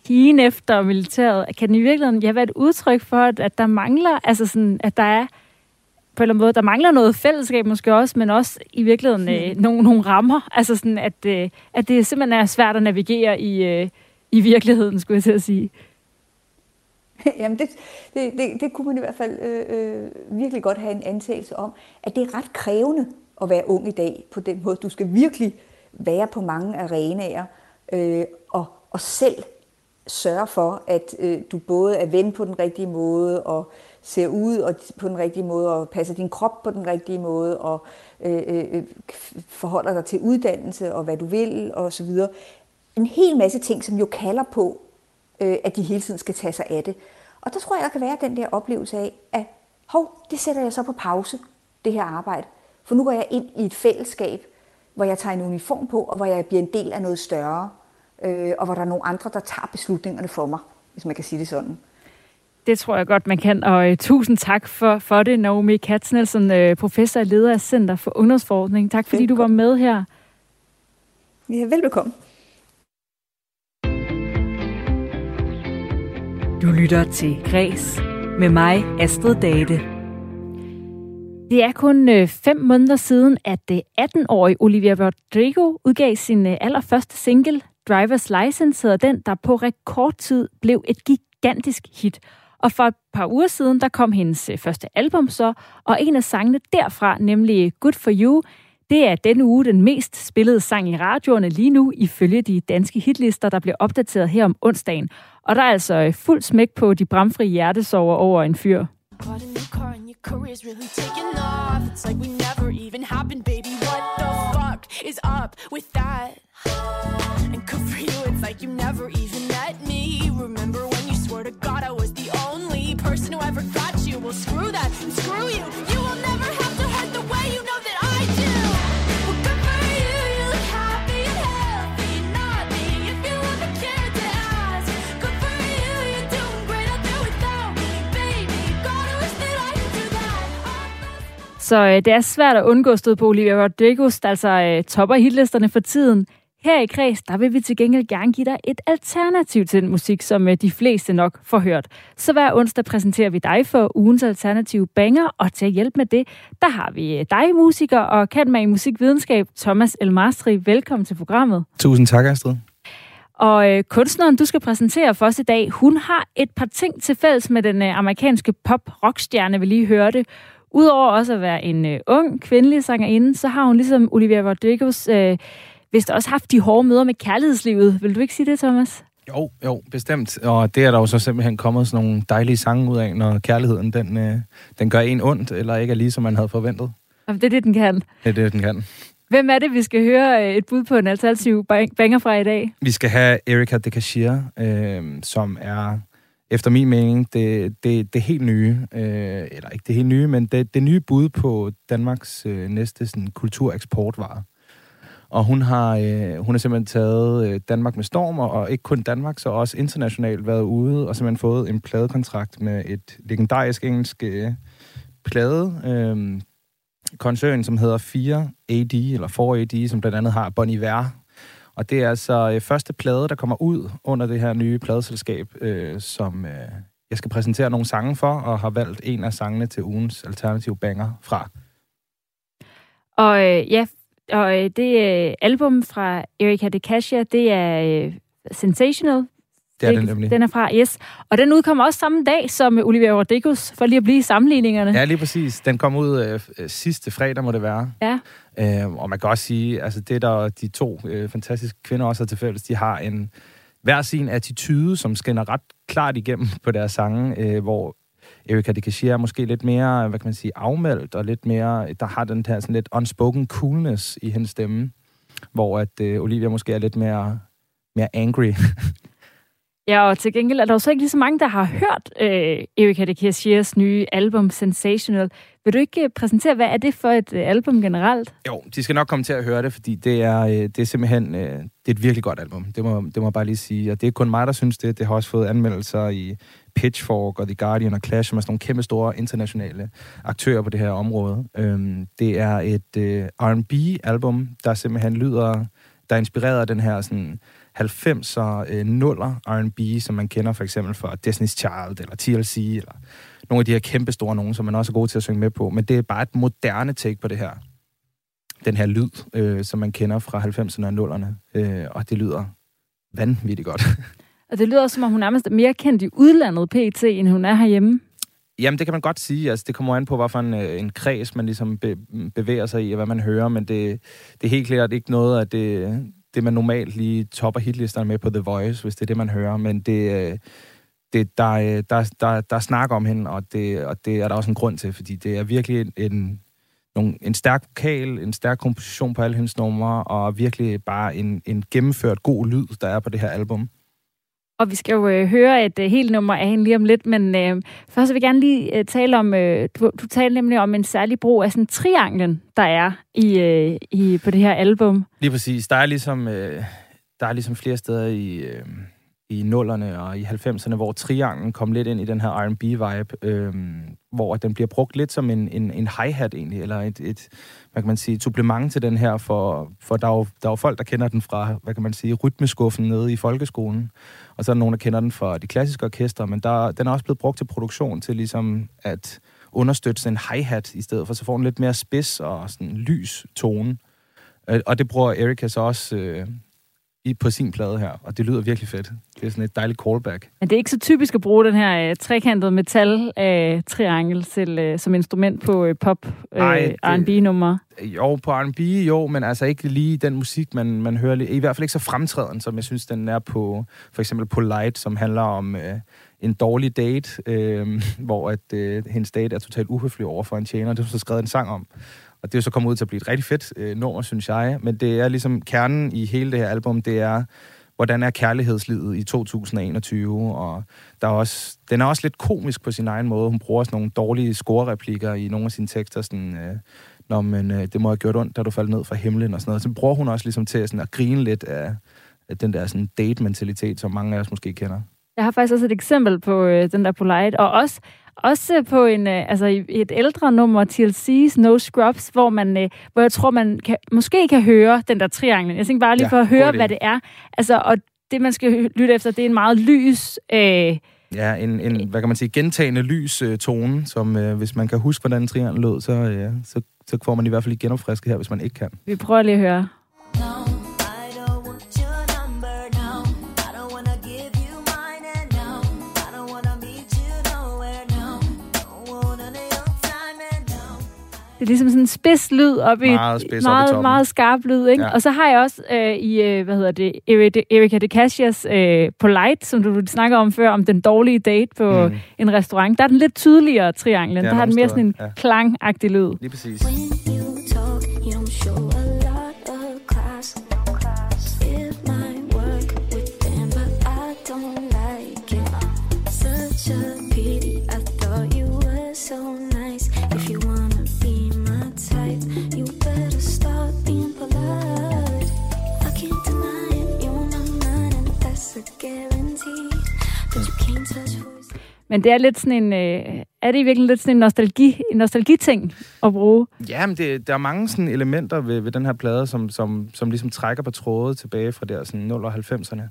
higen efter militæret, kan den i virkeligheden ja, være et udtryk for, at, at der mangler, altså sådan, at der er på en eller anden måde, der mangler noget fællesskab måske også, men også i virkeligheden øh, mm. nogle, nogle rammer. Altså sådan, at, øh, at det simpelthen er svært at navigere i, øh, i virkeligheden, skulle jeg til at sige. Jamen, det, det, det, det kunne man i hvert fald øh, øh, virkelig godt have en antagelse om, at det er ret krævende at være ung i dag på den måde. Du skal virkelig være på mange arenaer øh, og, og selv sørge for, at øh, du både er ven på den rigtige måde og ser ud og på den rigtige måde og passer din krop på den rigtige måde og øh, øh, øh forholder dig til uddannelse og hvad du vil og så videre. En hel masse ting, som jo kalder på, øh, at de hele tiden skal tage sig af det. Og der tror jeg, der kan være den der oplevelse af, at hov, det sætter jeg så på pause, det her arbejde. For nu går jeg ind i et fællesskab, hvor jeg tager en uniform på, og hvor jeg bliver en del af noget større, øh, og hvor der er nogle andre, der tager beslutningerne for mig, hvis man kan sige det sådan. Det tror jeg godt, man kan, og uh, tusind tak for, for det, Naomi Katznelsen, uh, professor og leder af Center for Ungdomsforskning. Tak fordi velkommen. du var med her. Ja, velbekomme. Du lytter til Græs med mig, Astrid Date. Det er kun øh, fem måneder siden, at 18-årige Olivia Rodrigo udgav sin øh, allerførste single, Driver's License, og den, der på rekordtid blev et gigantisk hit. Og for et par uger siden, der kom hendes øh, første album så, og en af sangene derfra, nemlig Good For You, det er denne uge den mest spillede sang i radioerne lige nu, ifølge de danske hitlister, der bliver opdateret her om onsdagen. Og der er altså øh, fuld smæk på de bramfri hjertesover over en fyr. is up with that? And good for you, it's like you never even met me. Remember when you swore to God I was the only person who ever got you? Well, screw that and screw you. Så øh, det er svært at undgå stød på Olivia Rodrigo, der altså øh, topper hitlisterne for tiden. Her i Kreds, der vil vi til gengæld gerne give dig et alternativ til den musik, som øh, de fleste nok får hørt. Så hver onsdag præsenterer vi dig for ugens alternative banger, og til at hjælpe med det, der har vi øh, dig, musiker og kan med i musikvidenskab, Thomas Elmastri. Velkommen til programmet. Tusind tak, Astrid. Og øh, kunstneren, du skal præsentere for os i dag, hun har et par ting til fælles med den øh, amerikanske pop-rockstjerne, vi lige hørte. Udover også at være en øh, ung kvindelig sangerinde, så har hun ligesom Olivia Rodriguez øh, vist også haft de hårde møder med kærlighedslivet. Vil du ikke sige det, Thomas? Jo, jo, bestemt. Og det er der jo så simpelthen kommet sådan nogle dejlige sange ud af, når kærligheden den, øh, den gør en ondt, eller ikke er lige, som man havde forventet. Jamen, det er det, den kan. Det er det, den kan. Hvem er det, vi skal høre øh, et bud på en alternativ bang- banger fra i dag? Vi skal have Erika de Cashier, øh, som er, efter min mening, det, det, det helt nye, øh, eller ikke det helt nye, men det, det nye bud på Danmarks øh, næste sådan, kultureksportvare. Og hun har, øh, hun har simpelthen taget øh, Danmark med storm, og, ikke kun Danmark, så også internationalt været ude, og simpelthen fået en pladekontrakt med et legendarisk engelsk øh, plade, øh, koncern, som hedder 4AD, eller 4AD, som blandt andet har Bon Iver. Og det er altså øh, første plade, der kommer ud under det her nye pladeselskab, øh, som øh, jeg skal præsentere nogle sange for, og har valgt en af sangene til ugens alternative banger fra. Og øh, ja, og øh, det øh, album fra Erika de det er øh, Sensational. Det er den nemlig. Den er fra, yes. Og den udkommer også samme dag som Olivia Rodriguez, for lige at blive sammenligningerne. Ja, lige præcis. Den kom ud øh, øh, sidste fredag, må det være. Ja. Øh, og man kan også sige, altså det der de to øh, fantastiske kvinder også har til fælles, de har en hver sin attitude, som skinner ret klart igennem på deres sange, øh, hvor Erika de Cashier er måske lidt mere, hvad kan man sige, afmeldt, og lidt mere, der har den her sådan lidt unspoken coolness i hendes stemme, hvor at øh, Olivia måske er lidt mere, mere angry. Ja, og til gengæld er der jo så ikke lige så mange, der har hørt øh, Erika de Cashiers nye album Sensational. Vil du ikke øh, præsentere, hvad er det for et øh, album generelt? Jo, de skal nok komme til at høre det, fordi det er, øh, det er simpelthen øh, det er et virkelig godt album. Det må, det må jeg bare lige sige. Og det er kun mig, der synes det. Det har også fået anmeldelser i Pitchfork og The Guardian og Clash, som er sådan nogle kæmpe store internationale aktører på det her område. Øhm, det er et øh, R&B-album, der simpelthen lyder, der er inspireret af den her sådan 90'er øh, nuller R&B, som man kender for eksempel fra Destiny's Child eller TLC, eller nogle af de her kæmpe store nogen, som man også er god til at synge med på. Men det er bare et moderne take på det her. Den her lyd, øh, som man kender fra 90'erne og 0'erne. Øh, og det lyder vanvittigt godt. Og det lyder som om, hun nærmest er mere kendt i udlandet PT, end hun er herhjemme. Jamen, det kan man godt sige. Altså, det kommer an på, hvad for en, øh, en kreds man ligesom be, bevæger sig i, og hvad man hører, men det, det er helt klart ikke noget af det, det, man normalt lige topper hitlisterne med på The Voice, hvis det er det, man hører, men det, øh, det, der, øh, der, der, der er snak om hende, og det, og det er der også en grund til, fordi det er virkelig en, en, nogle, en stærk vokal, en stærk komposition på alle hendes numre, og virkelig bare en, en gennemført god lyd, der er på det her album. Og vi skal jo øh, høre et øh, helt nummer af hende lige om lidt, men øh, først vil jeg gerne lige øh, tale om, øh, du, du talte nemlig om en særlig brug af sådan trianglen, der er i, øh, i, på det her album. Lige præcis. Der er ligesom, øh, der er ligesom flere steder i, øh, i nullerne og i 90'erne, hvor trianglen kom lidt ind i den her R&B-vibe, øh, hvor den bliver brugt lidt som en, en, en hi-hat egentlig, eller et, et, hvad kan man sige, et supplement til den her, for, for der, er jo, der er jo folk, der kender den fra, hvad kan man sige, rytmeskuffen nede i folkeskolen, og så er der nogen, der kender den fra de klassiske orkester, men der, den er også blevet brugt til produktion, til ligesom at understøtte sådan en hi-hat i stedet for, så får den lidt mere spids og sådan lys tone. Øh, og det bruger Erika så også øh, i, på sin plade her, og det lyder virkelig fedt. Det er sådan et dejligt callback. Men det er ikke så typisk at bruge den her øh, trekantede metal øh, triangel til, øh, som instrument på øh, pop øh, R&B-numre. Jo, på R&B, jo, men altså ikke lige den musik, man, man hører. li- I hvert fald ikke så fremtræden, som jeg synes, den er på, for eksempel på Light, som handler om øh, en dårlig date, øh, hvor at øh, hendes date er totalt uhøflig over for en tjener. Det har så skrevet en sang om. Og det er jo så kommet ud til at blive et rigtig fedt øh, nummer, synes jeg. Men det er ligesom kernen i hele det her album, det er, hvordan er kærlighedslivet i 2021, og der er også, den er også lidt komisk på sin egen måde. Hun bruger sådan nogle dårlige scorereplikker i nogle af sine tekster, sådan, øh, Nå, men øh, det må have gjort ondt, da du faldt ned fra himlen og sådan noget. Så bruger hun også ligesom til sådan, at grine lidt af, af den der sådan date-mentalitet, som mange af os måske kender. Jeg har faktisk også et eksempel på øh, den der Polite, og også, også på en, øh, altså et ældre nummer, TLC's No Scrubs, hvor, man, øh, hvor jeg tror, man kan, måske kan høre den der triangel. Jeg tænker bare lige Ja, for at høre, hvad det er. Altså, og det, man skal lytte efter, det er en meget lys... Øh, Ja, en, en hvad kan man sige, gentagende lys øh, tone, som øh, hvis man kan huske, hvordan triangel lød, så, øh, så, så får man i hvert fald lige genopfrisket her, hvis man ikke kan. vi prøver lige at høre. Det er ligesom sådan en spids lyd op i Meget spids op i meget, meget skarp lyd, ikke? Ja. Og så har jeg også øh, i, øh, hvad hedder det, Eri- Erika de Cassias øh, Polite, som du snakker om før, om den dårlige date på Mm. en restaurant. Der er den lidt tydeligere, trianglen. Der har den mere sådan en ja. klangagtig lyd. Lige præcis. Men det er lidt sådan en... Øh, er det i virkeligheden lidt sådan en nostalgi, en nostalgiting at bruge? Ja, men det, der er mange sådan elementer ved, ved den her plade, som, som, som ligesom trækker på tråde tilbage fra der sådan 0 og 90'erne.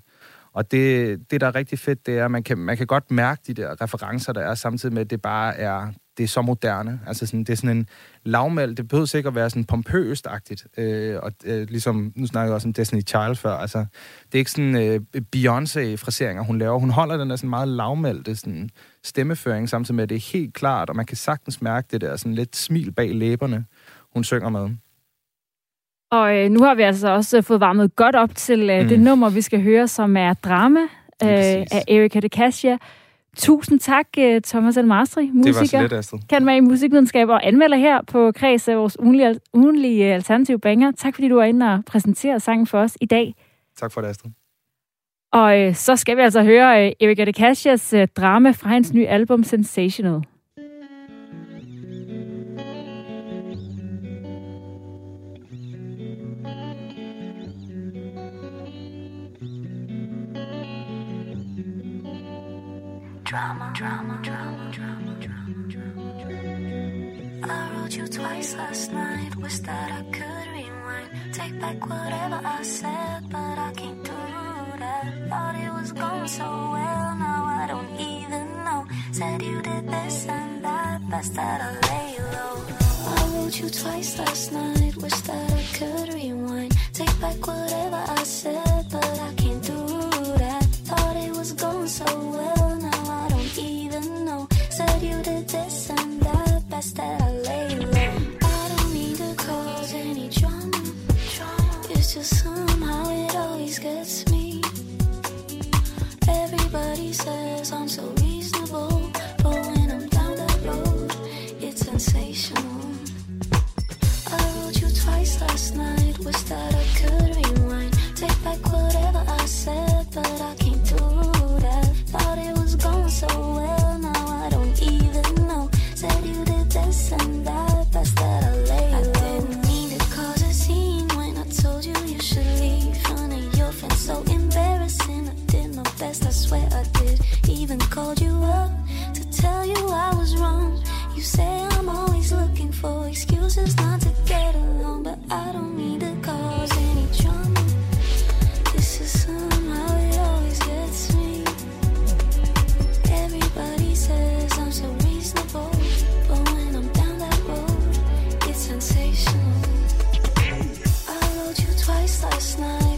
Og det, det, der er rigtig fedt, det er, at man kan, man kan godt mærke de der referencer, der er, samtidig med, at det bare er, det er så moderne. Altså sådan, det er sådan en lavmæld, det behøver sikkert at være sådan pompøst-agtigt. Øh, og øh, ligesom, nu snakker jeg også om Destiny Child før, altså, det er ikke sådan øh, Beyoncé-fraseringer, hun laver. Hun holder den der sådan meget lavmældte sådan, stemmeføring, samtidig med, at det er helt klart, og man kan sagtens mærke det der sådan lidt smil bag læberne, hun synger med. Og øh, nu har vi altså også øh, fået varmet godt op til øh, Mm. det nummer, vi skal høre, som er Drama øh, af Erika de Cassia. Tusind tak, øh, Thomas Almastri, musiker. Det var så Astrid. Kan være i musikvidenskab og anmelder her på Kreds af vores ugenlige, ugenlige øh, alternative banger. Tak fordi du var inde og præsentere sangen for os i dag. Tak for det, Astrid. Og øh, så skal vi altså høre øh, Erika de Cassias øh, drama fra hendes nye album Sensational. Drama, drama, drama, drama, drama, drama. I wrote you twice last night. Wish that I could rewind. Take back whatever I said, but I can't do that. Thought it was going so well, now I don't even know. Said you did this and that, best that I lay low. I wrote you twice last night. Wish that I could rewind. Take back whatever I said, but I can't do that. Thought it was going so well, that, I lay low. I don't need to cause any drama. It's just somehow it always gets me. Everybody says I'm so reasonable, but when I'm down that road, it's sensational. I wrote you twice last night. Wish that I could rewind. Take back whatever I said, but I for excuses not to get along, but I don't need to cause any drama. This is somehow it always gets me. Everybody says I'm so reasonable, but when I'm down that road, it's sensational. I wrote you twice last night.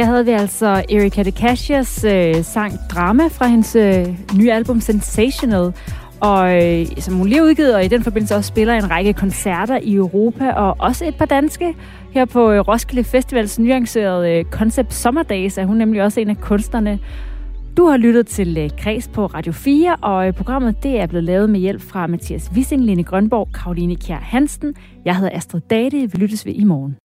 Her havde vi altså Erika de Cashiers øh, sang Drama fra hendes øh, nye album Sensational, og øh, som hun lige udgivet, og i den forbindelse også spiller en række koncerter i Europa, og også et par danske. Her på øh, Roskilde Festivals nuancerede øh, Concept Sommerdays er hun nemlig også en af kunstnerne. Du har lyttet til øh, Kreds på Radio 4, og øh, programmet det er blevet lavet med hjælp fra Mathias Wissing, Lene Grønborg, Karoline Kjær Hansen. Jeg hedder Astrid Date. Vi lyttes ved i morgen.